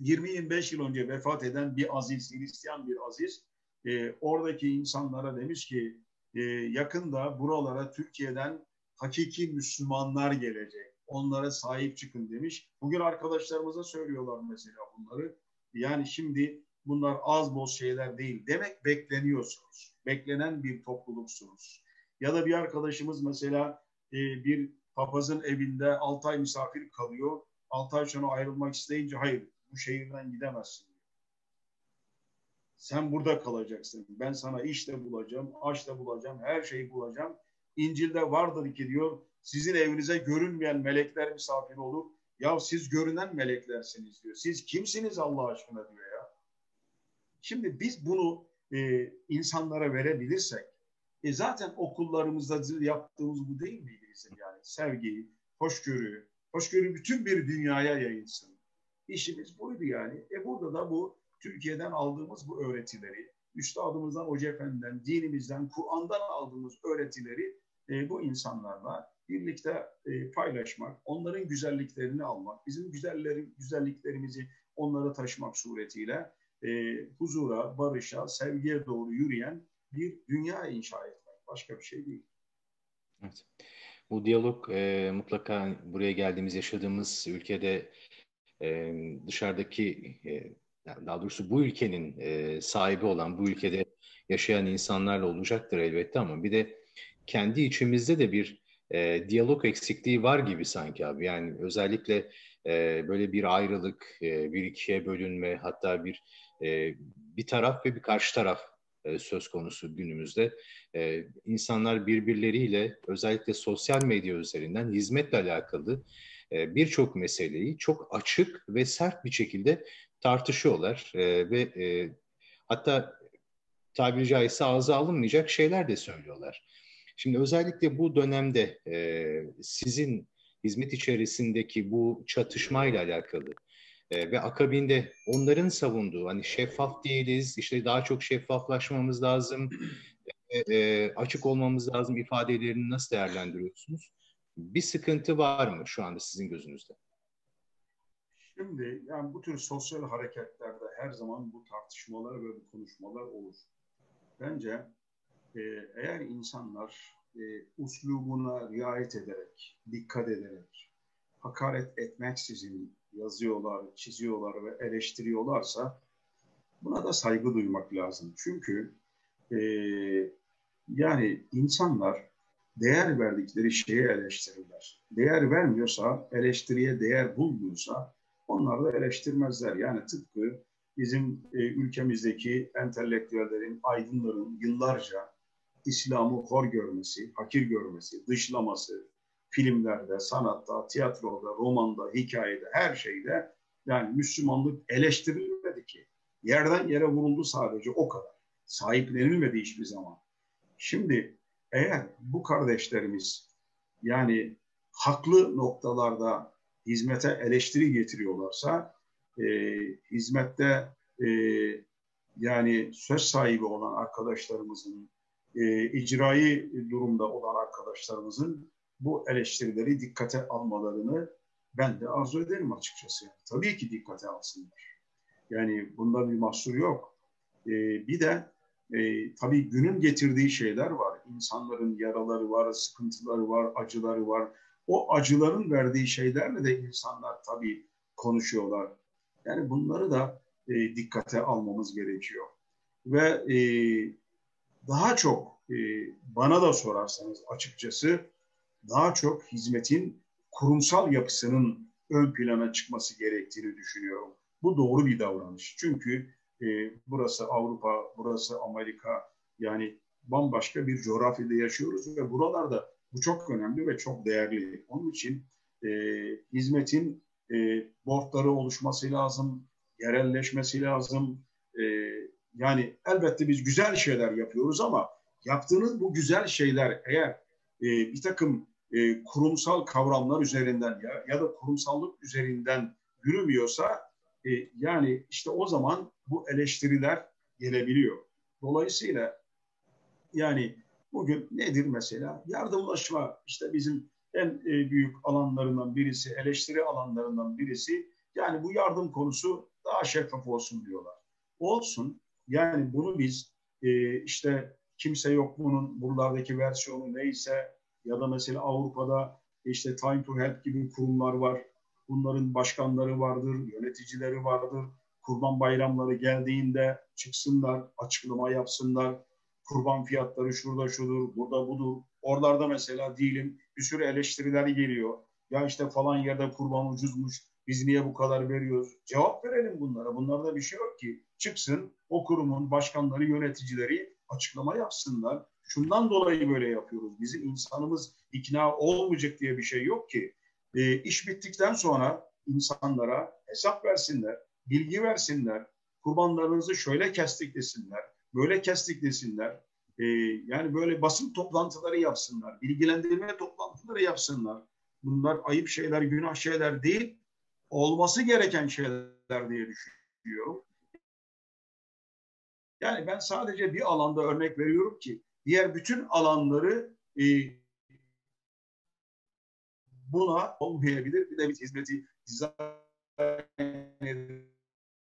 [SPEAKER 2] 20-25 yıl önce vefat eden bir aziz, Hristiyan bir aziz, e, oradaki insanlara demiş ki e, yakında buralara Türkiye'den hakiki Müslümanlar gelecek. Onlara sahip çıkın demiş. Bugün arkadaşlarımıza söylüyorlar mesela bunları. Yani şimdi bunlar az boz şeyler değil. Demek bekleniyorsunuz. Beklenen bir topluluksunuz. Ya da bir arkadaşımız mesela e, bir papazın evinde 6 ay misafir kalıyor. 6 ay sonra ayrılmak isteyince hayır bu şehirden gidemezsin. Sen burada kalacaksın. Ben sana iş de bulacağım, aş da bulacağım, her şeyi bulacağım. İncil'de vardır ki diyor sizin evinize görünmeyen melekler misafir olur. Ya siz görünen meleklersiniz diyor. Siz kimsiniz Allah aşkına diyor. Şimdi biz bunu e, insanlara verebilirsek e zaten okullarımızda yaptığımız bu değil miydi bizim yani? Sevgiyi, hoşgörü, hoşgörü bütün bir dünyaya yayılsın. İşimiz buydu yani. E burada da bu Türkiye'den aldığımız bu öğretileri, üstadımızdan, hoca efendiden, dinimizden, Kur'an'dan aldığımız öğretileri e, bu insanlarla birlikte e, paylaşmak, onların güzelliklerini almak, bizim güzelleri, güzelliklerimizi onlara taşımak suretiyle e, huzura, barışa, sevgiye doğru yürüyen bir dünya inşa etmek. Başka bir şey değil.
[SPEAKER 1] Evet. Bu diyalog e, mutlaka buraya geldiğimiz, yaşadığımız ülkede e, dışarıdaki, e, daha doğrusu bu ülkenin e, sahibi olan, bu ülkede yaşayan insanlarla olacaktır elbette ama bir de kendi içimizde de bir e, diyalog eksikliği var gibi sanki abi. Yani özellikle e, böyle bir ayrılık, e, bir ikiye bölünme, hatta bir e, bir taraf ve bir karşı taraf e, söz konusu günümüzde. E, insanlar birbirleriyle özellikle sosyal medya üzerinden hizmetle alakalı birçok meseleyi çok açık ve sert bir şekilde tartışıyorlar ve hatta tabiri caizse ağza alınmayacak şeyler de söylüyorlar. Şimdi özellikle bu dönemde sizin hizmet içerisindeki bu çatışmayla alakalı e, ve akabinde onların savunduğu hani şeffaf değiliz, işte daha çok şeffaflaşmamız lazım, e, açık olmamız lazım ifadelerini nasıl değerlendiriyorsunuz? Bir sıkıntı var mı şu anda sizin gözünüzde?
[SPEAKER 2] Şimdi yani bu tür sosyal hareketlerde her zaman bu tartışmalar ve bu konuşmalar olur. Bence e, eğer insanlar e, uslubuna riayet ederek, dikkat ederek, hakaret etmeksizin yazıyorlar, çiziyorlar ve eleştiriyorlarsa buna da saygı duymak lazım. Çünkü e, yani insanlar değer verdikleri şeyi eleştirirler. Değer vermiyorsa, eleştiriye değer bulmuyorsa onlar da eleştirmezler. Yani tıpkı bizim e, ülkemizdeki entelektüellerin, aydınların yıllarca İslam'ı hor görmesi, hakir görmesi, dışlaması, filmlerde, sanatta, tiyatroda, romanda, hikayede, her şeyde yani Müslümanlık eleştirilmedi ki. Yerden yere vuruldu sadece o kadar. Sahiplenilmedi hiçbir zaman. Şimdi eğer bu kardeşlerimiz yani haklı noktalarda hizmete eleştiri getiriyorlarsa e, hizmette e, yani söz sahibi olan arkadaşlarımızın e, icraî durumda olan arkadaşlarımızın bu eleştirileri dikkate almalarını ben de arzu ederim açıkçası. Yani, tabii ki dikkate alsınlar. Yani bunda bir mahsur yok. E, bir de e, tabii günün getirdiği şeyler var. İnsanların yaraları var, sıkıntıları var, acıları var. O acıların verdiği şeylerle de insanlar tabii konuşuyorlar. Yani bunları da e, dikkate almamız gerekiyor. Ve e, daha çok e, bana da sorarsanız açıkçası daha çok hizmetin kurumsal yapısının ön plana çıkması gerektiğini düşünüyorum. Bu doğru bir davranış. Çünkü e, burası Avrupa, burası Amerika yani bambaşka bir coğrafyada yaşıyoruz ve buralarda bu çok önemli ve çok değerli. Onun için e, hizmetin e, boardları oluşması lazım, yerelleşmesi lazım. E, yani elbette biz güzel şeyler yapıyoruz ama yaptığınız bu güzel şeyler eğer e, bir takım e, kurumsal kavramlar üzerinden ya, ya da kurumsallık üzerinden yürümüyorsa e, yani işte o zaman bu eleştiriler gelebiliyor. Dolayısıyla yani bugün nedir mesela? Yardımlaşma işte bizim en e, büyük alanlarından birisi, eleştiri alanlarından birisi. Yani bu yardım konusu daha şeffaf olsun diyorlar. Olsun. Yani bunu biz e, işte kimse yok bunun buralardaki versiyonu neyse ya da mesela Avrupa'da işte Time to Help gibi kurumlar var. Bunların başkanları vardır, yöneticileri vardır. Kurban bayramları geldiğinde çıksınlar, açıklama yapsınlar. Kurban fiyatları şurada şudur, burada budur. Oralarda mesela diyelim bir sürü eleştiriler geliyor. Ya işte falan yerde kurban ucuzmuş, biz niye bu kadar veriyoruz? Cevap verelim bunlara. Bunlarda bir şey yok ki. Çıksın o kurumun başkanları, yöneticileri açıklama yapsınlar. Şundan dolayı böyle yapıyoruz. Bizim insanımız ikna olmayacak diye bir şey yok ki. E, iş bittikten sonra insanlara hesap versinler, bilgi versinler, kurbanlarınızı şöyle kestik desinler, böyle kestik desinler. E, yani böyle basın toplantıları yapsınlar, bilgilendirme toplantıları yapsınlar. Bunlar ayıp şeyler, günah şeyler değil, olması gereken şeyler diye düşünüyorum. Yani ben sadece bir alanda örnek veriyorum ki diğer bütün alanları e, buna olmayabilir. Bir de bir hizmeti dizayn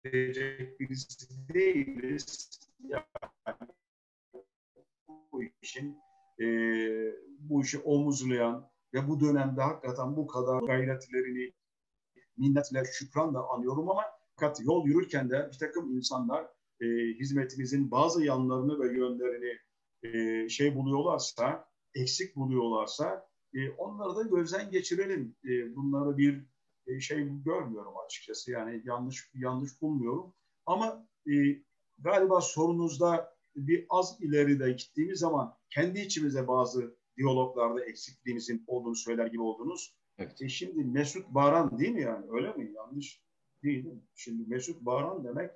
[SPEAKER 2] edecek birisi değiliz. Yani bu işin e, bu işi omuzlayan ve bu dönemde hakikaten bu kadar gayretlerini minnetle, şükranla anıyorum ama fakat yol yürürken de bir takım insanlar e, hizmetimizin bazı yanlarını ve yönlerini e, şey buluyorlarsa, eksik buluyorlarsa e, onları da gözden geçirelim. E, bunları bir e, şey görmüyorum açıkçası. Yani yanlış yanlış bulmuyorum. Ama e, galiba sorunuzda bir az ileride gittiğimiz zaman kendi içimize bazı diyaloglarda eksikliğimizin olduğunu söyler gibi oldunuz. Evet. E şimdi Mesut Baran değil mi yani? Öyle mi? Yanlış değil mi? Şimdi Mesut Baran demek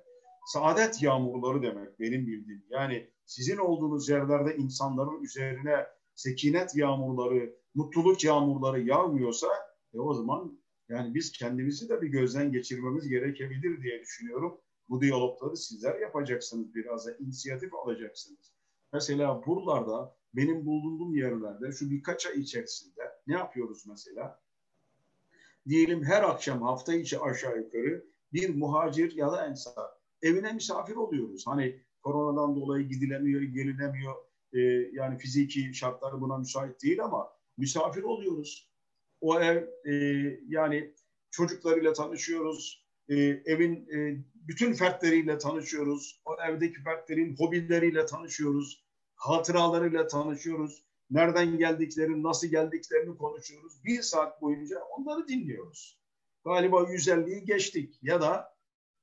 [SPEAKER 2] saadet yağmurları demek benim bildiğim. Yani sizin olduğunuz yerlerde insanların üzerine sekinet yağmurları, mutluluk yağmurları yağmıyorsa e o zaman yani biz kendimizi de bir gözden geçirmemiz gerekebilir diye düşünüyorum. Bu diyalogları sizler yapacaksınız biraz da inisiyatif alacaksınız. Mesela buralarda benim bulunduğum yerlerde şu birkaç ay içerisinde ne yapıyoruz mesela? Diyelim her akşam hafta içi aşağı yukarı bir muhacir ya da ensar evine misafir oluyoruz. Hani koronadan dolayı gidilemiyor, gelinemiyor. Ee, yani fiziki şartları buna müsait değil ama misafir oluyoruz. O ev e, yani çocuklarıyla tanışıyoruz. E, evin e, bütün fertleriyle tanışıyoruz. O evdeki fertlerin hobileriyle tanışıyoruz. Hatıralarıyla tanışıyoruz. Nereden geldiklerini, nasıl geldiklerini konuşuyoruz. Bir saat boyunca onları dinliyoruz. Galiba 150'yi geçtik. Ya da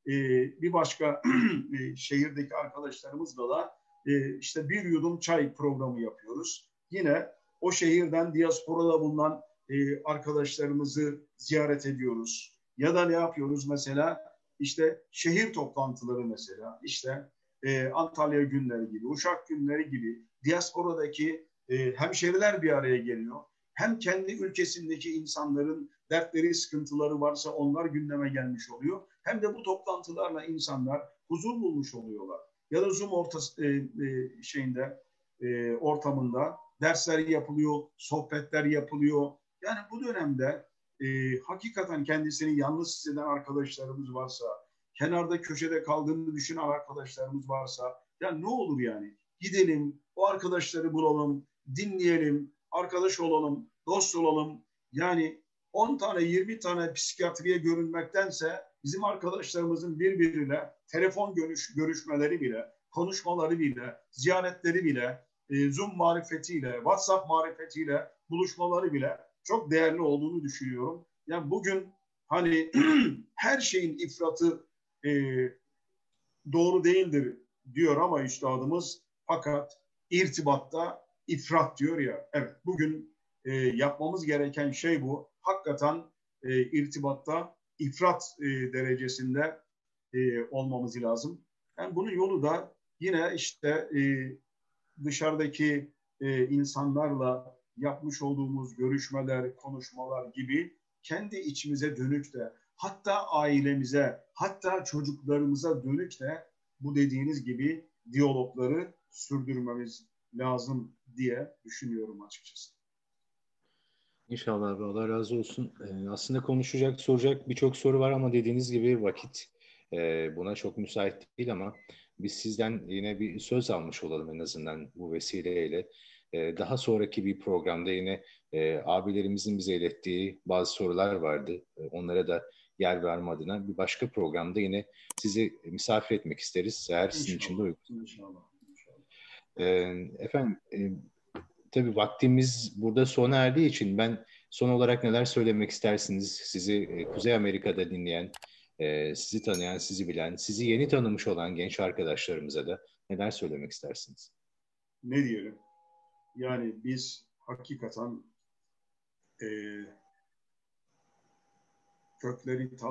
[SPEAKER 2] e, bir başka (clears throat) e, şehirdeki arkadaşlarımızla da e, işte bir yudum çay programı yapıyoruz. Yine o şehirden diasporada bulunan e, arkadaşlarımızı ziyaret ediyoruz. Ya da ne yapıyoruz mesela? İşte şehir toplantıları mesela, işte e, Antalya günleri gibi, Uşak günleri gibi diasporadaki e, hemşeriler bir araya geliyor. Hem kendi ülkesindeki insanların dertleri, sıkıntıları varsa onlar gündeme gelmiş oluyor. Hem de bu toplantılarla insanlar huzur bulmuş oluyorlar. Ya da Zoom ortası, e, e, şeyinde, e, ortamında dersler yapılıyor, sohbetler yapılıyor. Yani bu dönemde e, hakikaten kendisini yalnız hisseden arkadaşlarımız varsa, kenarda köşede kaldığını düşünen arkadaşlarımız varsa, ya ne olur yani gidelim, o arkadaşları bulalım, dinleyelim, arkadaş olalım, dost olalım. Yani 10 tane 20 tane psikiyatriye görünmektense bizim arkadaşlarımızın birbiriyle telefon görüş, görüşmeleri bile, konuşmaları bile, ziyaretleri bile, e, Zoom marifetiyle, WhatsApp marifetiyle buluşmaları bile çok değerli olduğunu düşünüyorum. Yani bugün hani (clears throat) her şeyin ifratı e, doğru değildir diyor ama üstadımız fakat irtibatta ifrat diyor ya. Evet bugün e, yapmamız gereken şey bu. Hakikaten e, irtibatta ifrat e, derecesinde e, olmamız lazım. Yani bunun yolu da yine işte e, dışarıdaki e, insanlarla yapmış olduğumuz görüşmeler, konuşmalar gibi kendi içimize dönük de hatta ailemize, hatta çocuklarımıza dönük de bu dediğiniz gibi diyalogları sürdürmemiz lazım diye düşünüyorum açıkçası.
[SPEAKER 1] İnşallah abi Allah razı olsun. Ee, aslında konuşacak, soracak birçok soru var ama dediğiniz gibi vakit e, buna çok müsait değil ama biz sizden yine bir söz almış olalım en azından bu vesileyle. Ee, daha sonraki bir programda yine e, abilerimizin bize ilettiği bazı sorular vardı. E, onlara da yer verme adına bir başka programda yine sizi misafir etmek isteriz. Eğer inşallah, sizin için de uygun. İnşallah. inşallah. E, efendim e, tabii vaktimiz burada sona erdiği için ben son olarak neler söylemek istersiniz? Sizi e, Kuzey Amerika'da dinleyen, e, sizi tanıyan, sizi bilen, sizi yeni tanımış olan genç arkadaşlarımıza da neler söylemek istersiniz?
[SPEAKER 2] Ne diyelim? Yani biz hakikaten e, kökleri ta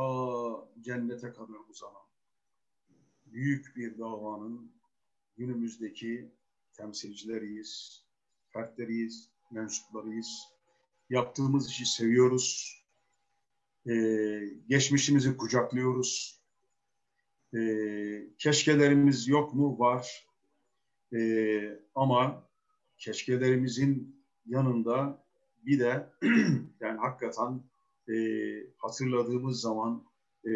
[SPEAKER 2] cennete kadar uzanan büyük bir davanın günümüzdeki temsilcileriyiz, fertleriyiz, mensuplarıyız. Yaptığımız işi seviyoruz. Ee, geçmişimizi kucaklıyoruz. Ee, keşkelerimiz yok mu? Var. Ee, ama keşkelerimizin yanında bir de (clears throat) yani hakikaten e, hatırladığımız zaman e,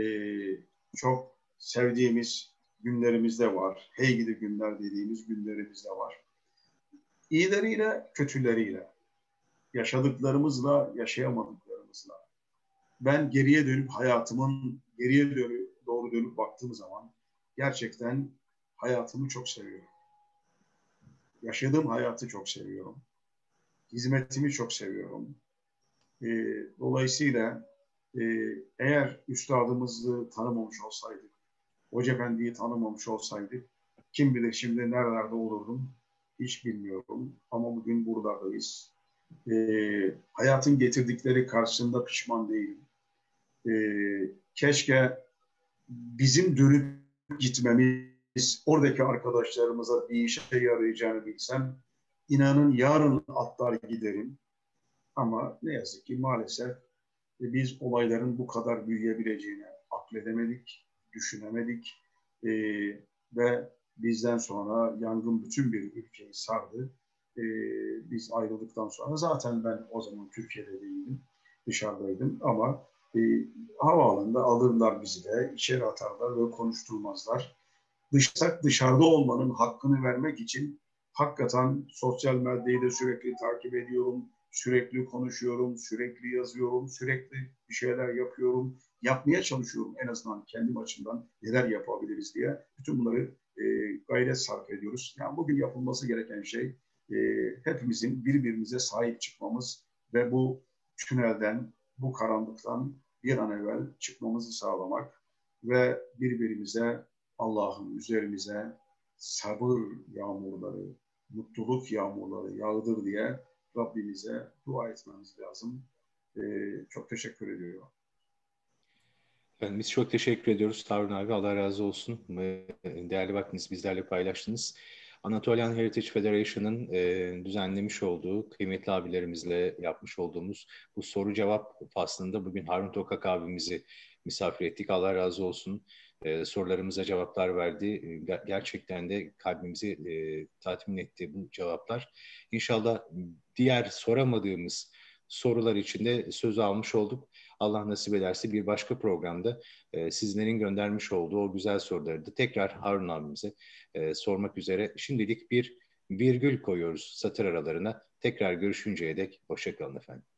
[SPEAKER 2] çok sevdiğimiz günlerimiz de var. Hey gidi günler dediğimiz günlerimiz de var. İyileriyle, kötüleriyle, yaşadıklarımızla, yaşayamadıklarımızla. Ben geriye dönüp hayatımın geriye doğru dönüp baktığım zaman gerçekten hayatımı çok seviyorum. Yaşadığım hayatı çok seviyorum. Hizmetimi çok seviyorum. E, dolayısıyla e, eğer üstadımızı tanımamış olsaydık, Hoca Efendi'yi tanımamış olsaydık, kim bilir şimdi nerelerde olurdum hiç bilmiyorum. Ama bugün buradayız. E, hayatın getirdikleri karşısında pişman değilim. E, keşke bizim dönüp gitmemiz, oradaki arkadaşlarımıza bir işe yarayacağını bilsem, inanın yarın atlar giderim. Ama ne yazık ki maalesef biz olayların bu kadar büyüyebileceğini akledemedik, düşünemedik e, ve bizden sonra yangın bütün bir ülkeyi sardı. E, biz ayrıldıktan sonra zaten ben o zaman Türkiye'de değildim, dışarıdaydım ama e, havaalanında alırlar bizi de, içeri atarlar ve konuşturmazlar. Dışsak dışarıda olmanın hakkını vermek için hakikaten sosyal medyayı da sürekli takip ediyorum, sürekli konuşuyorum, sürekli yazıyorum, sürekli bir şeyler yapıyorum, yapmaya çalışıyorum en azından kendim açımdan neler yapabiliriz diye. Bütün bunları e, gayret sarf ediyoruz. Yani bugün yapılması gereken şey e, hepimizin birbirimize sahip çıkmamız ve bu tünelden, bu karanlıktan bir an evvel çıkmamızı sağlamak ve birbirimize Allah'ın üzerimize sabır yağmurları, mutluluk yağmurları yağdır diye Rabbimize dua etmemiz lazım. Ee, çok teşekkür ediyorum.
[SPEAKER 1] Ben biz çok teşekkür ediyoruz Harun abi. Allah razı olsun. Değerli vaktinizi bizlerle paylaştınız. Anatolian Heritage Federation'ın e, düzenlemiş olduğu, kıymetli abilerimizle yapmış olduğumuz bu soru cevap faslında bugün Harun Tokak abimizi misafir ettik. Allah razı olsun. E, sorularımıza cevaplar verdi. E, gerçekten de kalbimizi e, tatmin etti bu cevaplar. İnşallah diğer soramadığımız sorular için de söz almış olduk. Allah nasip ederse bir başka programda e, sizlerin göndermiş olduğu o güzel soruları da tekrar Harun abimize e, sormak üzere. Şimdilik bir virgül koyuyoruz satır aralarına. Tekrar görüşünceye dek hoşçakalın efendim.